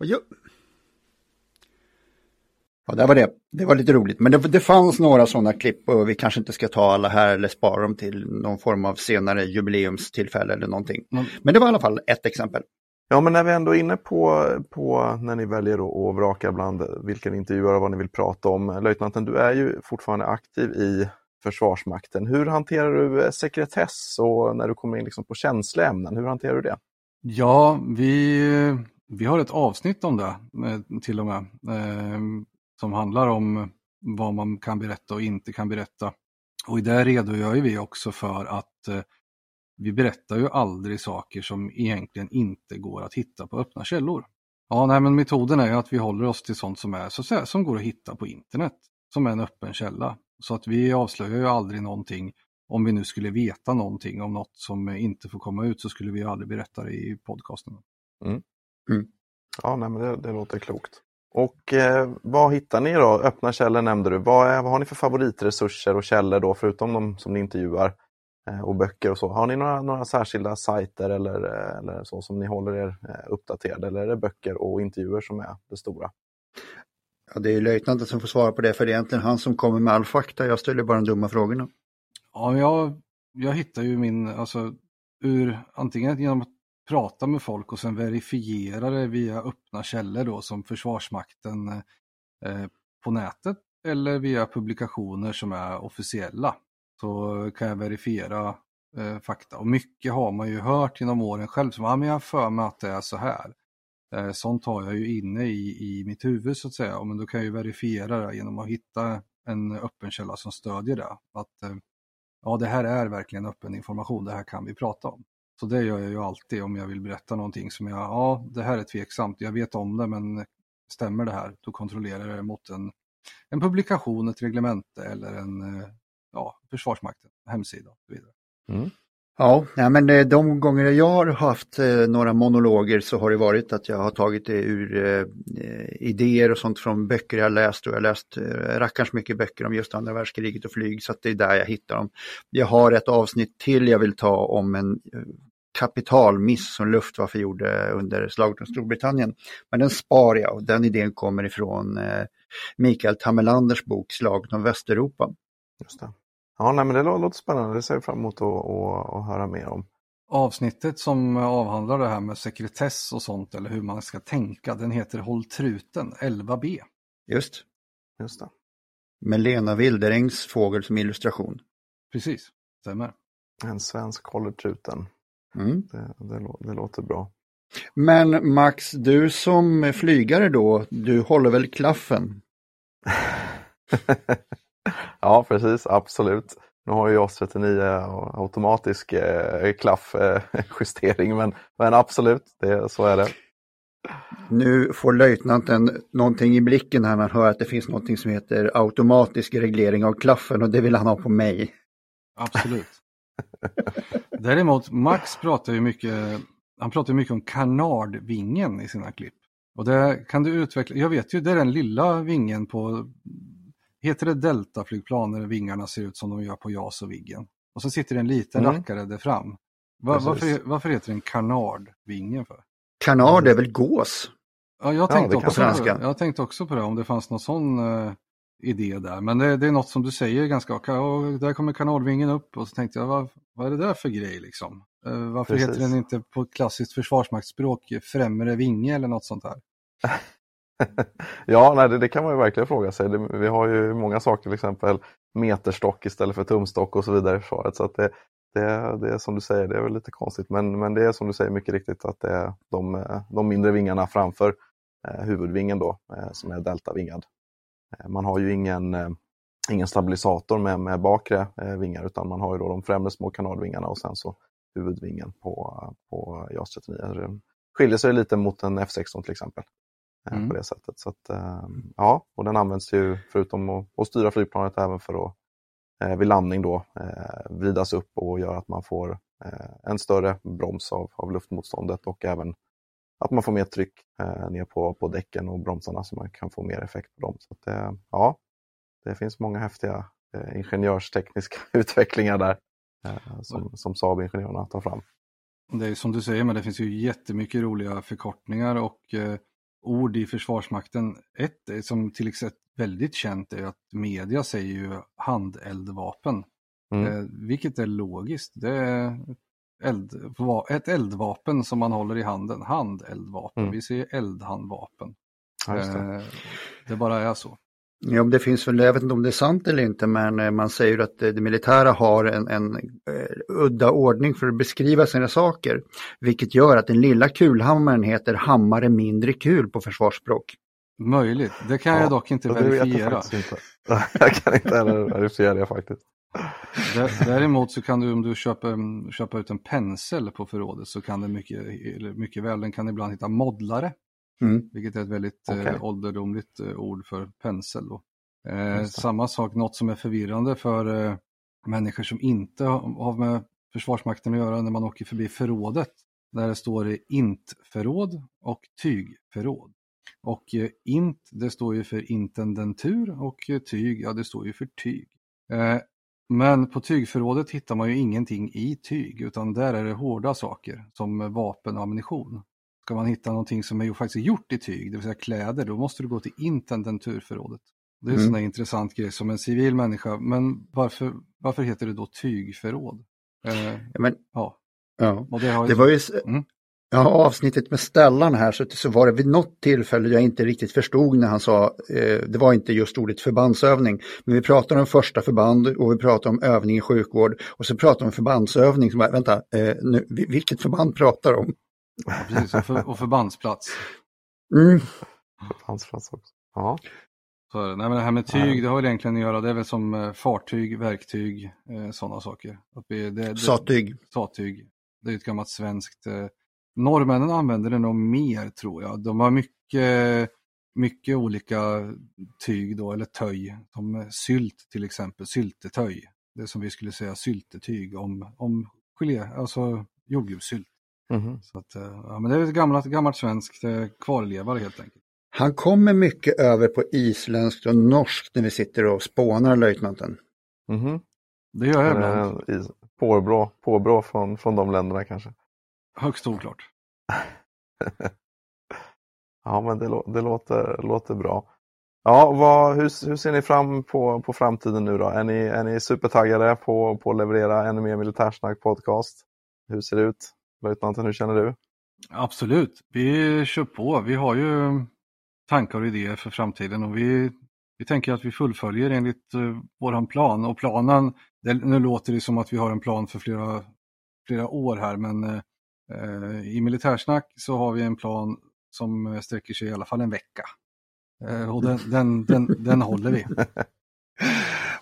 Ja, det var det. Det var lite roligt. Men det, det fanns några sådana klipp och vi kanske inte ska ta alla här eller spara dem till någon form av senare jubileumstillfälle eller någonting. Mm. Men det var i alla fall ett exempel. Ja, men när vi ändå är inne på, på när ni väljer att vraka bland vilka ni intervjuar och vad ni vill prata om. Löjtnanten, du är ju fortfarande aktiv i Försvarsmakten. Hur hanterar du eh, sekretess och när du kommer in liksom på känsliga ämnen, hur hanterar du det? Ja, vi, vi har ett avsnitt om det eh, till och med, eh, som handlar om vad man kan berätta och inte kan berätta. Och i det redogör vi också för att eh, vi berättar ju aldrig saker som egentligen inte går att hitta på öppna källor. Ja, nej, men metoden är ju att vi håller oss till sånt som, är, så, som går att hitta på internet, som är en öppen källa. Så att vi avslöjar ju aldrig någonting. Om vi nu skulle veta någonting om något som inte får komma ut så skulle vi aldrig berätta det i podcasten. Mm. Mm. Ja, nej, men det, det låter klokt. Och eh, vad hittar ni då? Öppna källor nämnde du. Vad, är, vad har ni för favoritresurser och källor då, förutom de som ni intervjuar eh, och böcker och så? Har ni några, några särskilda sajter eller, eh, eller så som ni håller er eh, uppdaterade? Eller är det böcker och intervjuer som är det stora? Ja, det är löjtnanten som får svara på det, för det är egentligen han som kommer med all fakta. Jag ställer bara de dumma frågorna. Ja, jag, jag hittar ju min, alltså, ur, antingen genom att prata med folk och sen verifiera det via öppna källor då som Försvarsmakten eh, på nätet eller via publikationer som är officiella. Så kan jag verifiera eh, fakta. Och mycket har man ju hört genom åren själv, som ja, men jag har för mig att det är så här. Eh, sånt har jag ju inne i, i mitt huvud så att säga, men då kan jag ju verifiera det genom att hitta en öppen källa som stödjer det. Att eh, ja, det här är verkligen öppen information, det här kan vi prata om. Så det gör jag ju alltid om jag vill berätta någonting som jag, ja, det här är tveksamt, jag vet om det, men stämmer det här? Då kontrollerar jag det mot en, en publikation, ett reglemente eller en eh, ja, Försvarsmakten hemsida och så vidare. Mm. Ja, nej, men eh, de gånger jag har haft eh, några monologer så har det varit att jag har tagit det ur eh, idéer och sånt från böcker jag läst och jag har läst eh, rackarns mycket böcker om just andra världskriget och flyg så att det är där jag hittar dem. Jag har ett avsnitt till jag vill ta om en kapitalmiss som Luftwaffe gjorde under slaget om Storbritannien. Men den spar jag och den idén kommer ifrån eh, Mikael Tamelanders bok Slaget om Västeuropa. Just det. Ja, nej, men det låter spännande. Det ser jag fram emot att, att, att höra mer om. Avsnittet som avhandlar det här med sekretess och sånt eller hur man ska tänka, den heter Håll truten 11b. Just. Just det. Med Lena Wilderängs fågel som illustration. Precis, stämmer. En svensk håller truten. Mm. Det, det, det, låter bra. Men Max, du som flygare då, du håller väl klaffen? ja, precis, absolut. Nu har ju JAS 39 automatisk eh, klaffjustering, men, men absolut, det, så är det. Nu får löjtnanten någonting i blicken här när han hör att det finns någonting som heter automatisk reglering av klaffen och det vill han ha på mig. Absolut. Däremot, Max pratar ju mycket, han pratar mycket om kanardvingen i sina klipp. Och det kan du utveckla, jag vet ju, det är den lilla vingen på Heter det deltaflygplan när vingarna ser ut som de gör på JAS och Viggen? Och så sitter det en liten mm. rackare där fram. Var, varför, varför heter den kanardvingen för? Kanard är väl gås? Ja, jag tänkte, ja, också, på, jag tänkte också på det, om det fanns någon sån uh, idé där. Men det, det, är något som du säger ganska, och där kommer kanardvingen upp och så tänkte jag, vad, vad är det där för grej liksom? Uh, varför Precis. heter den inte på klassiskt försvarsmaktsspråk främre vinge eller något sånt där? ja, nej, det, det, kan man ju verkligen fråga sig. Det, vi har ju många saker, till exempel meterstock istället för tumstock och så vidare i försvaret. Så att det, det, det är som du säger, det är väl lite konstigt. Men, men det är som du säger mycket riktigt att det är de, de mindre vingarna framför eh, huvudvingen då, eh, som är deltavingad. Eh, man har ju ingen, eh, ingen stabilisator med, med bakre eh, vingar utan man har ju då de främre små kanalvingarna och sen så huvudvingen på, på JAS 39. Det skiljer sig lite mot en F16 till exempel. Mm. på det sättet. Så att, ja, och den används ju förutom att, att styra flygplanet även för att vid landning då vridas upp och göra att man får en större broms av, av luftmotståndet och även att man får mer tryck ner på, på däcken och bromsarna så man kan få mer effekt på dem. Så att, ja, det finns många häftiga ingenjörstekniska utvecklingar där som, som Saab-ingenjörerna tar fram. Det är som du säger, men det finns ju jättemycket roliga förkortningar och ord i Försvarsmakten. Ett som till exempel väldigt känt är att media säger ju handeldvapen. Mm. Eh, vilket är logiskt. Det är eld, va- ett eldvapen som man håller i handen. Handeldvapen. Mm. Vi ser eldhandvapen. Ja, det. Eh, det bara är så. Ja, det finns väl, jag vet inte om det är sant eller inte, men eh, man säger att eh, det militära har en, en udda ordning för att beskriva sina saker. Vilket gör att den lilla kulhammaren heter hammare mindre kul på försvarsspråk. Möjligt. Det kan Ja, jag dock inte jag verifiera. faktiskt inte. jag kan inte heller verifiera det faktiskt. Dä- Däremot så kan du om du köper, mm, köper ut en pensel på förrådet så kan det mycket, mycket väl, den kan ibland hitta modlare. Mm. Vilket är ett väldigt Okej. eh, ålderdomligt eh, ord för pensel. Eh, samma sak, något som är förvirrande för eh, människor som inte har med Försvarsmakten att göra när man åker förbi förrådet. Där det står det intförråd och tygförråd. Och eh, int, det står ju för intendentur och eh, tyg, ja det står ju för tyg. Men på tygförrådet hittar man ju ingenting i tyg utan där är det hårda saker som vapen och ammunition. Ska man hitta någonting som är ju faktiskt gjort i tyg, det vill säga kläder, då måste du gå till intendenturförrådet. Det är en Mm. sån intressant grej som en civil människa, men varför, varför heter det då tygförråd? Eh, Ja, Men, ja, ja. det har ju Det var ju, Mm. Ja, avsnittet med Stellan här, så, så var det vid något tillfälle jag inte riktigt förstod när han sa, eh, det var inte just ordet förbandsövning, men vi pratar om första förband och vi pratar om övning i sjukvård och så pratar vi om förbandsövning, som bara, vänta, eh, nu, vi- vilket förband pratar om? ja, precis, och, för, och förbandsplats. Mm. Ansplats också. Ja. Så, det. nej, men det här med tyg, det har väl egentligen att göra, det är väl som eh, fartyg, verktyg, eh, sådana saker. Att vi, det, det, Satyg. Satyg. Det är ett gammalt svenskt. Norrmännen använder det nog mer tror jag. De har mycket, mycket olika tyg då, eller töj. Som eh, sylt till exempel, syltetöj. Det som vi skulle säga syltetyg om, om gelé, alltså jordgubbssylt. Så att, eh, ja, men det är ett gammalt, gammalt svenskt eh, kvarlevare helt enkelt. Han kommer mycket över på isländskt och norskt när vi sitter och spånar löjtnanten. Mhm. Det gör jag ibland. Påbrå, påbrå från, från de länderna kanske. Högst oklart. Ja, men det, det låter, låter bra. Ja, vad, hur, hur ser ni fram på, på framtiden nu då? Är ni, är ni supertaggade på, på att leverera ännu mer militärsnack podcast? Hur ser det ut? Löjtnanten, hur känner du? Absolut, vi kör på. Vi har ju tankar och idéer för framtiden och vi, vi tänker att vi fullföljer enligt uh, våran plan. Och planen, det, nu låter det som att vi har en plan för flera, flera år här, men eh, eh, i militärsnack så har vi en plan som eh, sträcker sig i alla fall en vecka. Eh, och den, den, den, den håller vi.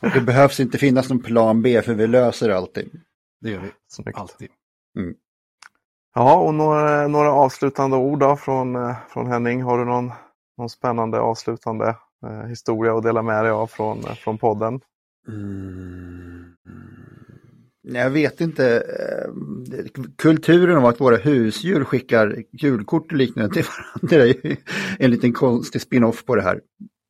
Och det behövs inte finnas någon plan B för vi löser alltid. Det gör vi Snyggt. alltid. Ja, och några, några avslutande ord då från, eh, från Henning. Har du någon, någon spännande avslutande eh, historia att dela med dig av från, eh, från podden? Mm. Jag vet inte. eh, Kulturen av att våra husdjur skickar julkort och liknande till varandra är ju en liten konstig spin-off på det här.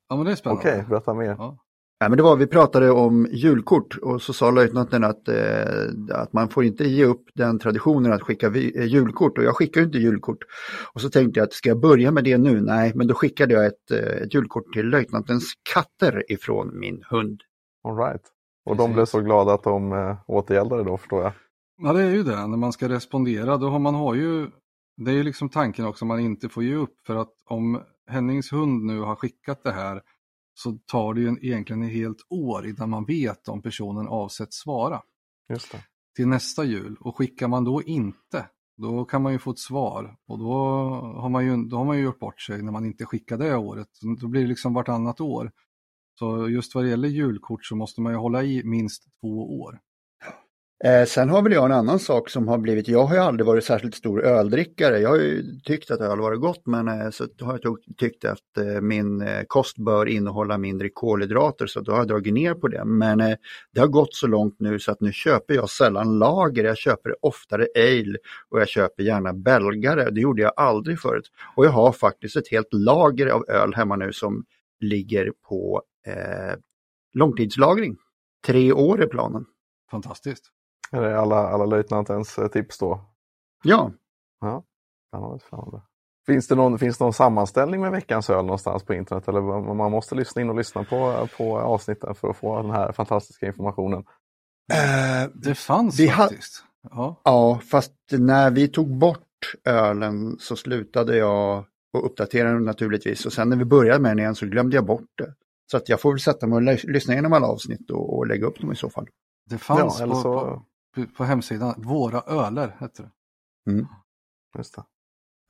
Ja, men det är spännande. Okej, berätta mer. Ja. Ja, men det var, vi pratade om julkort och så sa löjtnanten att, eh, att man får inte ge upp den traditionen att skicka vi, eh, julkort och jag skickar ju inte julkort. Och så tänkte jag att ska jag börja med det nu? Nej, men då skickade jag ett, eh, ett julkort till löjtnantens katter ifrån min hund. All right. Och de Precis. blev så glada att de eh, återgäldade då förstår jag. Ja, det är ju det. När man ska respondera, då har man har ju, det är ju liksom tanken också, man inte får ge upp. För att om Hennings hund nu har skickat det här så tar det ju en, egentligen ett helt år innan man vet om personen avsätts svara Just det. till nästa jul. Och skickar man då inte, då kan man ju få ett svar. Och då har man ju, då har man ju gjort bort sig när man inte skickar det året. Då blir det liksom vartannat år. Så just vad det gäller julkort så måste man ju hålla i minst två år. Eh, sen har väl jag en annan sak som har blivit, jag har ju aldrig varit särskilt stor öldrickare. Jag har ju tyckt att öl varit gott men eh, så har jag tyckt att eh, min eh, kost bör innehålla mindre kolhydrater så då har jag dragit ner på det. Men eh, det har gått så långt nu så att nu köper jag sällan lager, jag köper oftare ale och jag köper gärna belgare. Det gjorde jag aldrig förut. Och jag har faktiskt ett helt lager av öl hemma nu som ligger på eh, långtidslagring. Tre år är planen. Fantastiskt. Är det alla, alla löjtnantens eh, tips då? Ja, Spännande, spännande. Finns det någon, finns det någon sammanställning med veckans öl någonstans på internet? Eller man måste lyssna in och lyssna på, på avsnitten för att få den här fantastiska informationen? Eh, Det fanns Vi ha- faktiskt. Ja. Ja, fast när vi tog bort ölen så slutade jag och uppdatera den naturligtvis. Och sen när vi började med den igen så glömde jag bort det. Så att jag får väl sätta mig och lys- lyssna igenom alla avsnitt och, och lägga upp dem i så fall. Det fanns Ja, eller på, så- på, på hemsidan, Våra öler hette det. Just det.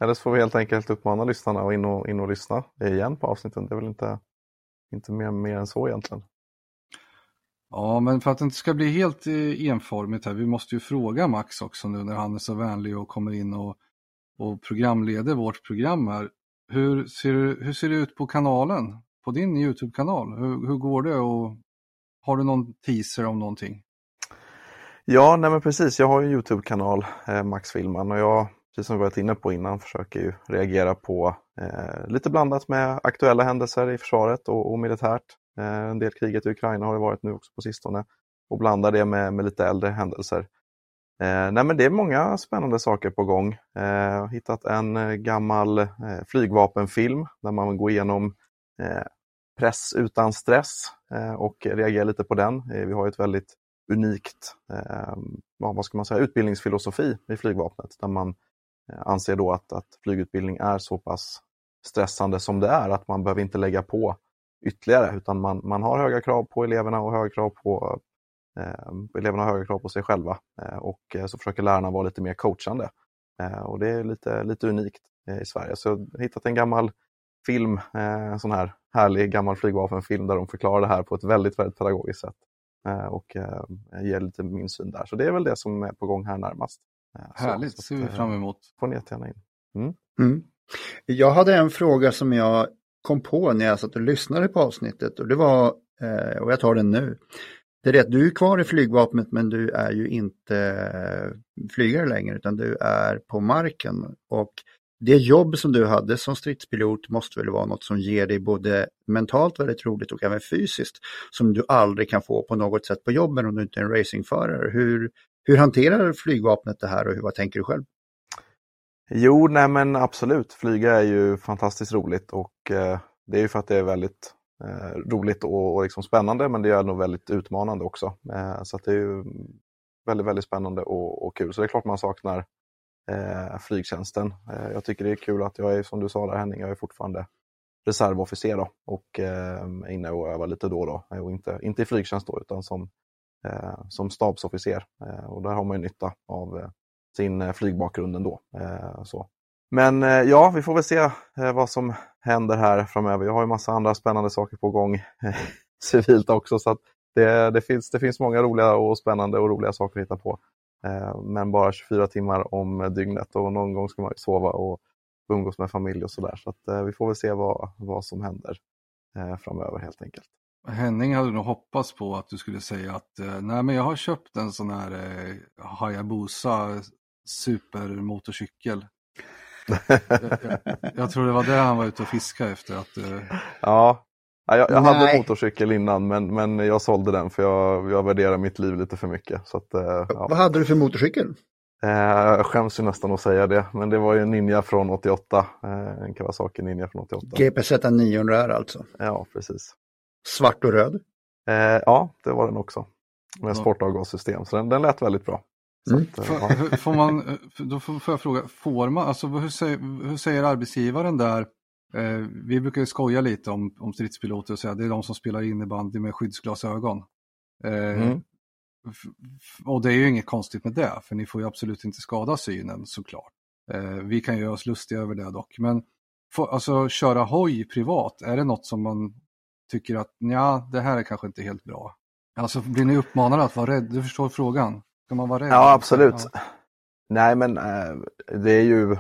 Eller så får vi helt enkelt uppmana lyssnarna att in och, in och lyssna igen på avsnitten. Det är väl inte, inte mer, mer än så egentligen. Ja, men för att det inte ska bli helt eh, enformigt här, vi måste ju fråga Max också nu när han är så vänlig och kommer in och, och programleder vårt program här. Hur ser, hur ser det ut på kanalen? På din YouTube-kanal? Hur, hur går det och har du någon teaser om någonting? Ja, nej men precis. Jag har ju en Youtube-kanal, eh, Max Filman, och jag, precis som vi varit inne på innan, försöker ju reagera på eh, lite blandat med aktuella händelser i försvaret och, och militärt. Eh, en del kriget i Ukraina har det varit nu också på sistone och blanda det med, med lite äldre händelser. Eh, nej men det är många spännande saker på gång. Eh, jag har hittat en eh, gammal eh, flygvapenfilm där man går igenom eh, press utan stress eh, och reagerar lite på den. Eh, vi har ett väldigt unikt ehm, vad ska man säga, utbildningsfilosofi i flygvapnet där man eh, anser då att, att flygutbildning är så pass stressande som det är att man behöver inte lägga på ytterligare utan man, man har höga krav på eleverna och höga krav på eh, eleverna har höga krav på sig själva eh, och så försöker lärarna vara lite mer coachande. Eh, och det är lite, lite unikt eh, i Sverige. Så jag har hittat en gammal film, eh, en sån här härlig gammal flygvapenfilm där de förklarar det här på ett väldigt, väldigt pedagogiskt sätt eh, och eh, ger lite min syn där. Så det är väl det som är på gång här närmast. Så- Härligt, så ser vi fram emot. får ni jättegärna in. Mm. Jag hade en fråga som jag kom på när jag satt och lyssnade på avsnittet och det var, och jag tar den nu. Det är det att du är kvar i flygvapnet men du är ju inte flygare längre utan du är på marken. Och det jobb som du hade som stridspilot måste väl vara något som ger dig både mentalt väldigt roligt och även fysiskt som du aldrig kan få på något sätt på jobben om du inte är en racingförare. Hur, hur hanterar flygvapnet det här och hur, vad tänker du själv? Jo, nej men absolut. Flyga är ju fantastiskt roligt och eh, det är ju för att det är väldigt eh, roligt och, och liksom spännande men det är nog väldigt utmanande också. Eh, så att det är ju väldigt, väldigt spännande och, och kul. Så det är klart man saknar eh, flygtjänsten. Eh, jag tycker det är kul att jag är, som du sa där Henning, jag är fortfarande reservofficer då, och eh, inne och övar lite då och då. Eh, och inte, inte i flygtjänst då, utan som, eh, som stabsofficer. Eh, och där har man ju nytta av eh, sin eh, flygbakgrund ändå. Eh, så. Men eh, ja, vi får väl se eh, vad som händer här framöver. Jag har ju massa andra spännande saker på gång eh, civilt också. Så att det, det, finns, det finns många roliga och spännande och roliga saker att hitta på. Eh, men bara 24 timmar om dygnet och någon gång ska man ju sova och umgås med familj och sådär. Så att, eh, vi får väl se vad, vad som händer eh, framöver helt enkelt. Henning hade nog hoppats på att du skulle säga att nej men jag har köpt en sån här eh, Hayabusa supermotorcykel. jag, jag, jag tror det var det han var ute och fiskade efter. Att, eh, Ja, ja jag, jag hade motorcykel innan men, men jag sålde den för jag, jag värderar mitt liv lite för mycket. Så att, eh, ja. Vad hade du för motorcykel? Eh, jag skäms ju nästan att säga det, men det var ju en Ninja från 88. Eh, en Kawasaki Ninja från 88. GPZ 900 alltså. Ja, precis. Svart och röd. Eh, ja, det var den också. Med Ja. sportavgassystem, så den, den lät väldigt bra. Så Mm. att, eh, ja. får man, eh, då får, får jag fråga, får man, alltså hur säger, hur säger arbetsgivaren där? Eh, vi brukar ju skoja lite om, om stridspiloter och säga det är de som spelar innebandy med skyddsglasögon. Eh, Mm. och det är ju inget konstigt med det, för ni får ju absolut inte skada synen såklart. Eh, vi kan göra oss lustiga över det dock, men få, alltså köra hoj privat, är det något som man tycker att ja, det här är kanske inte helt bra? Alltså blir ni uppmanade att vara rädd? Du förstår frågan? Ska man vara rädd? ja, absolut. Ja. Nej, men eh, det är ju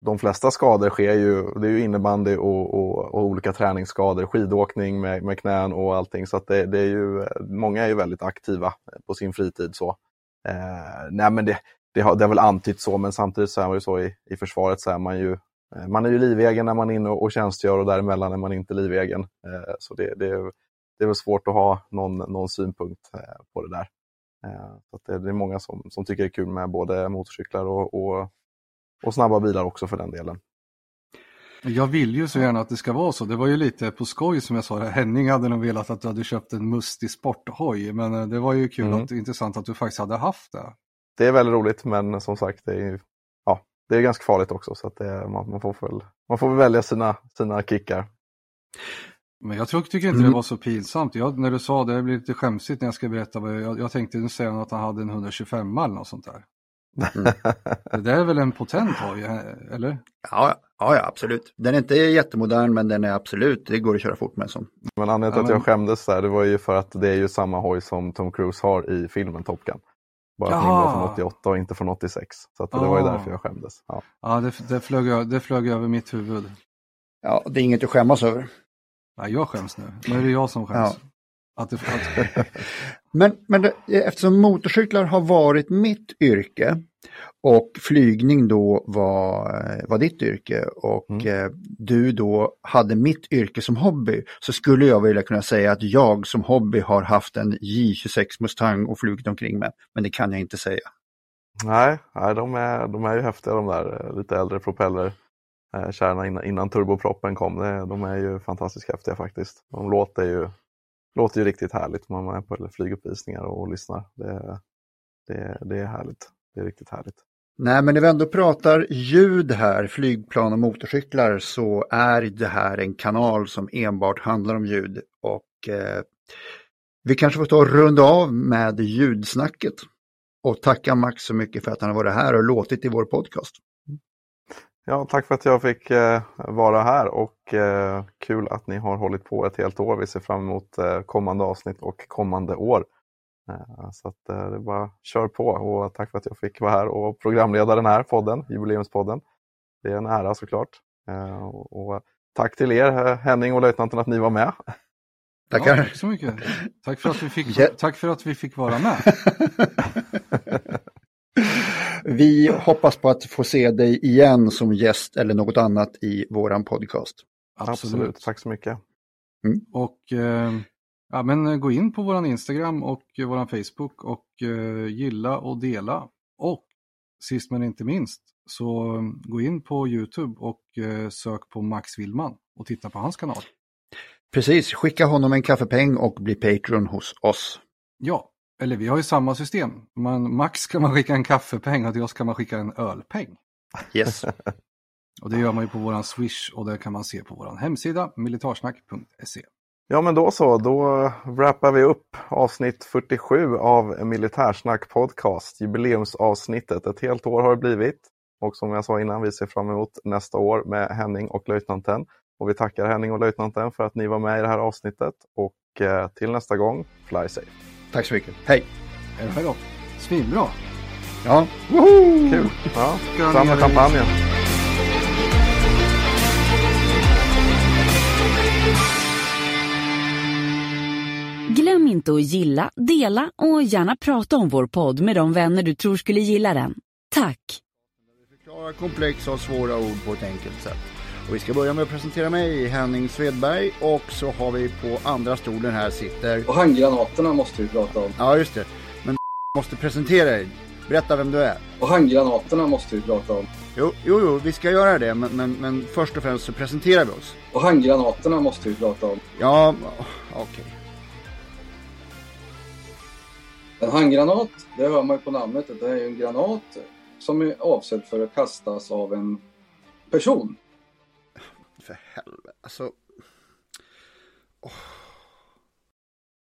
de flesta skador sker ju, det är ju innebandy och, och, och olika träningsskador, skidåkning med, med knän och allting. Så att det, det är ju, många är ju väldigt aktiva på sin fritid. så. Eh, nej men det, det, har, det har väl antytt så, men samtidigt så är man ju så i, i försvaret så är man ju eh, man är ju livegen när man är inne och, och tjänstgör och däremellan är man inte livegen. Eh, så det, det, är- det är väl svårt att ha någon, någon synpunkt eh, på det där. Eh, så att det, det är många som, som tycker det är kul med både motorcyklar och, och, och snabba bilar också för den delen. Jag vill ju så gärna att det ska vara så. Det var ju lite på skoj som jag sa. Henning hade nog velat att du hade köpt en mustig sporthoj. Men eh, det var ju kul Mm. att, intressant att du faktiskt hade haft det. det är väldigt roligt men som sagt det är, ju, ja, det är ganska farligt också så att det, man, man, får väl, man får väl välja sina, sina kickar. Men jag tror, tycker inte Mm. det var så pinsamt. Jag, när du sa det, det blev lite skämsigt när jag ska berätta vad jag, jag, tänkte nu säger han att han hade en 125 eller något sånt där. Det där är väl en potent hoj, eller? Ja, ja, ja, absolut. Den är inte jättemodern men den är absolut, det går att köra fort med som. Men anledningen till Ja, att jag skämdes där, det var ju för att det är ju samma hoj som Tom Cruise har i filmen Top Gun. Bara att den Jaha. var från 88 och inte från 86. Så att det var ju Ah. därför jag skämdes. Ja. Ja, det, det, flög, det flög över mitt huvud. Ja, det är inget att skämmas över. Ja, jag skäms nu. Nu är det jag som skäms. Ja. Att det, Men, men det, eftersom motorcyklar har varit mitt yrke och flygning då var, var ditt yrke och Mm. eh, du då hade mitt yrke som hobby så skulle jag vilja kunna säga att jag som hobby har haft en J26 Mustang och flugit omkring med. Men det kan jag inte säga. Nej, nej de, är, de är ju häftiga de där eh, lite äldre propeller eh, innan, innan turboproppen kom. De är ju fantastiskt häftiga faktiskt. De låter ju, låter ju riktigt härligt man är på flyguppvisningar och lyssnar. Det, det, det är härligt. Det är riktigt härligt. Nej, men när vi ändå pratar ljud här, flygplan och motorcyklar, så är det här en kanal som enbart handlar om ljud. Och eh, vi kanske får ta och runda av med ljudsnacket. Och tacka Max så mycket för att han har varit här och låtit i vår podcast. Ja, tack för att jag fick eh, vara här och eh, kul att ni har hållit på ett helt år. Vi ser fram emot eh, kommande avsnitt och kommande år. Eh, så att eh, det är bara kör på och tack för att jag fick vara här och programleda den här podden, jubileumspodden. Det är en ära såklart. Eh, och, och tack till er Henning och löjtnanten att ni var med. Tackar. Ja, tack så mycket. Tack för att vi fick, tack för att vi fick vara med. vi hoppas på att få se dig igen som gäst eller något annat i våran podcast. Absolut. Tack så mycket. Och eh, ja, men gå in på våran Instagram och våran Facebook och eh, gilla och dela. Och sist men inte minst så gå in på Youtube och eh, sök på Max Willman och titta på hans kanal. Precis, skicka honom en kaffepeng och bli Patreon hos oss. Ja, eller vi har ju samma system. Man, Max kan man skicka en kaffepeng och till oss kan man skicka en ölpeng. Yes. Och det gör man ju på våran Swish och det kan man se på våran hemsida militarsnack.se. Ja men då så, då wrappar vi upp avsnitt 47 av Militärsnack podcast, jubileumsavsnittet. Ett helt år har det blivit. Och som jag sa innan, vi ser fram emot nästa år med Henning och löjtnanten. Och vi tackar Henning och löjtnanten för att ni var med i det här avsnittet. Och eh, till nästa gång, fly safe. Tack så mycket. Hej! Hej då! Svinbra! Ja, woho! Kul! Ja, Ska fram med champagnen! Glöm inte att gilla, dela och gärna prata om vår podd med de vänner du tror skulle gilla den. Tack! Förklara komplexa och svåra ord på ett enkelt sätt. Och vi ska börja med att presentera mig, Henning Svedberg. Och så har vi på andra stolen här sitter... Och handgranaterna måste vi prata om. Ja, just det. Men måste presentera dig. Berätta vem du är. Och handgranaterna måste vi prata om. Jo, jo, jo vi ska göra det. Men, men, men först och främst så presenterar vi oss. Och handgranaterna måste vi prata om. Ja, okej. En handgranat, det hör man ju på namnet, det är ju en granat som är avsedd för att kastas av en person. För helvete. Alltså... Oh.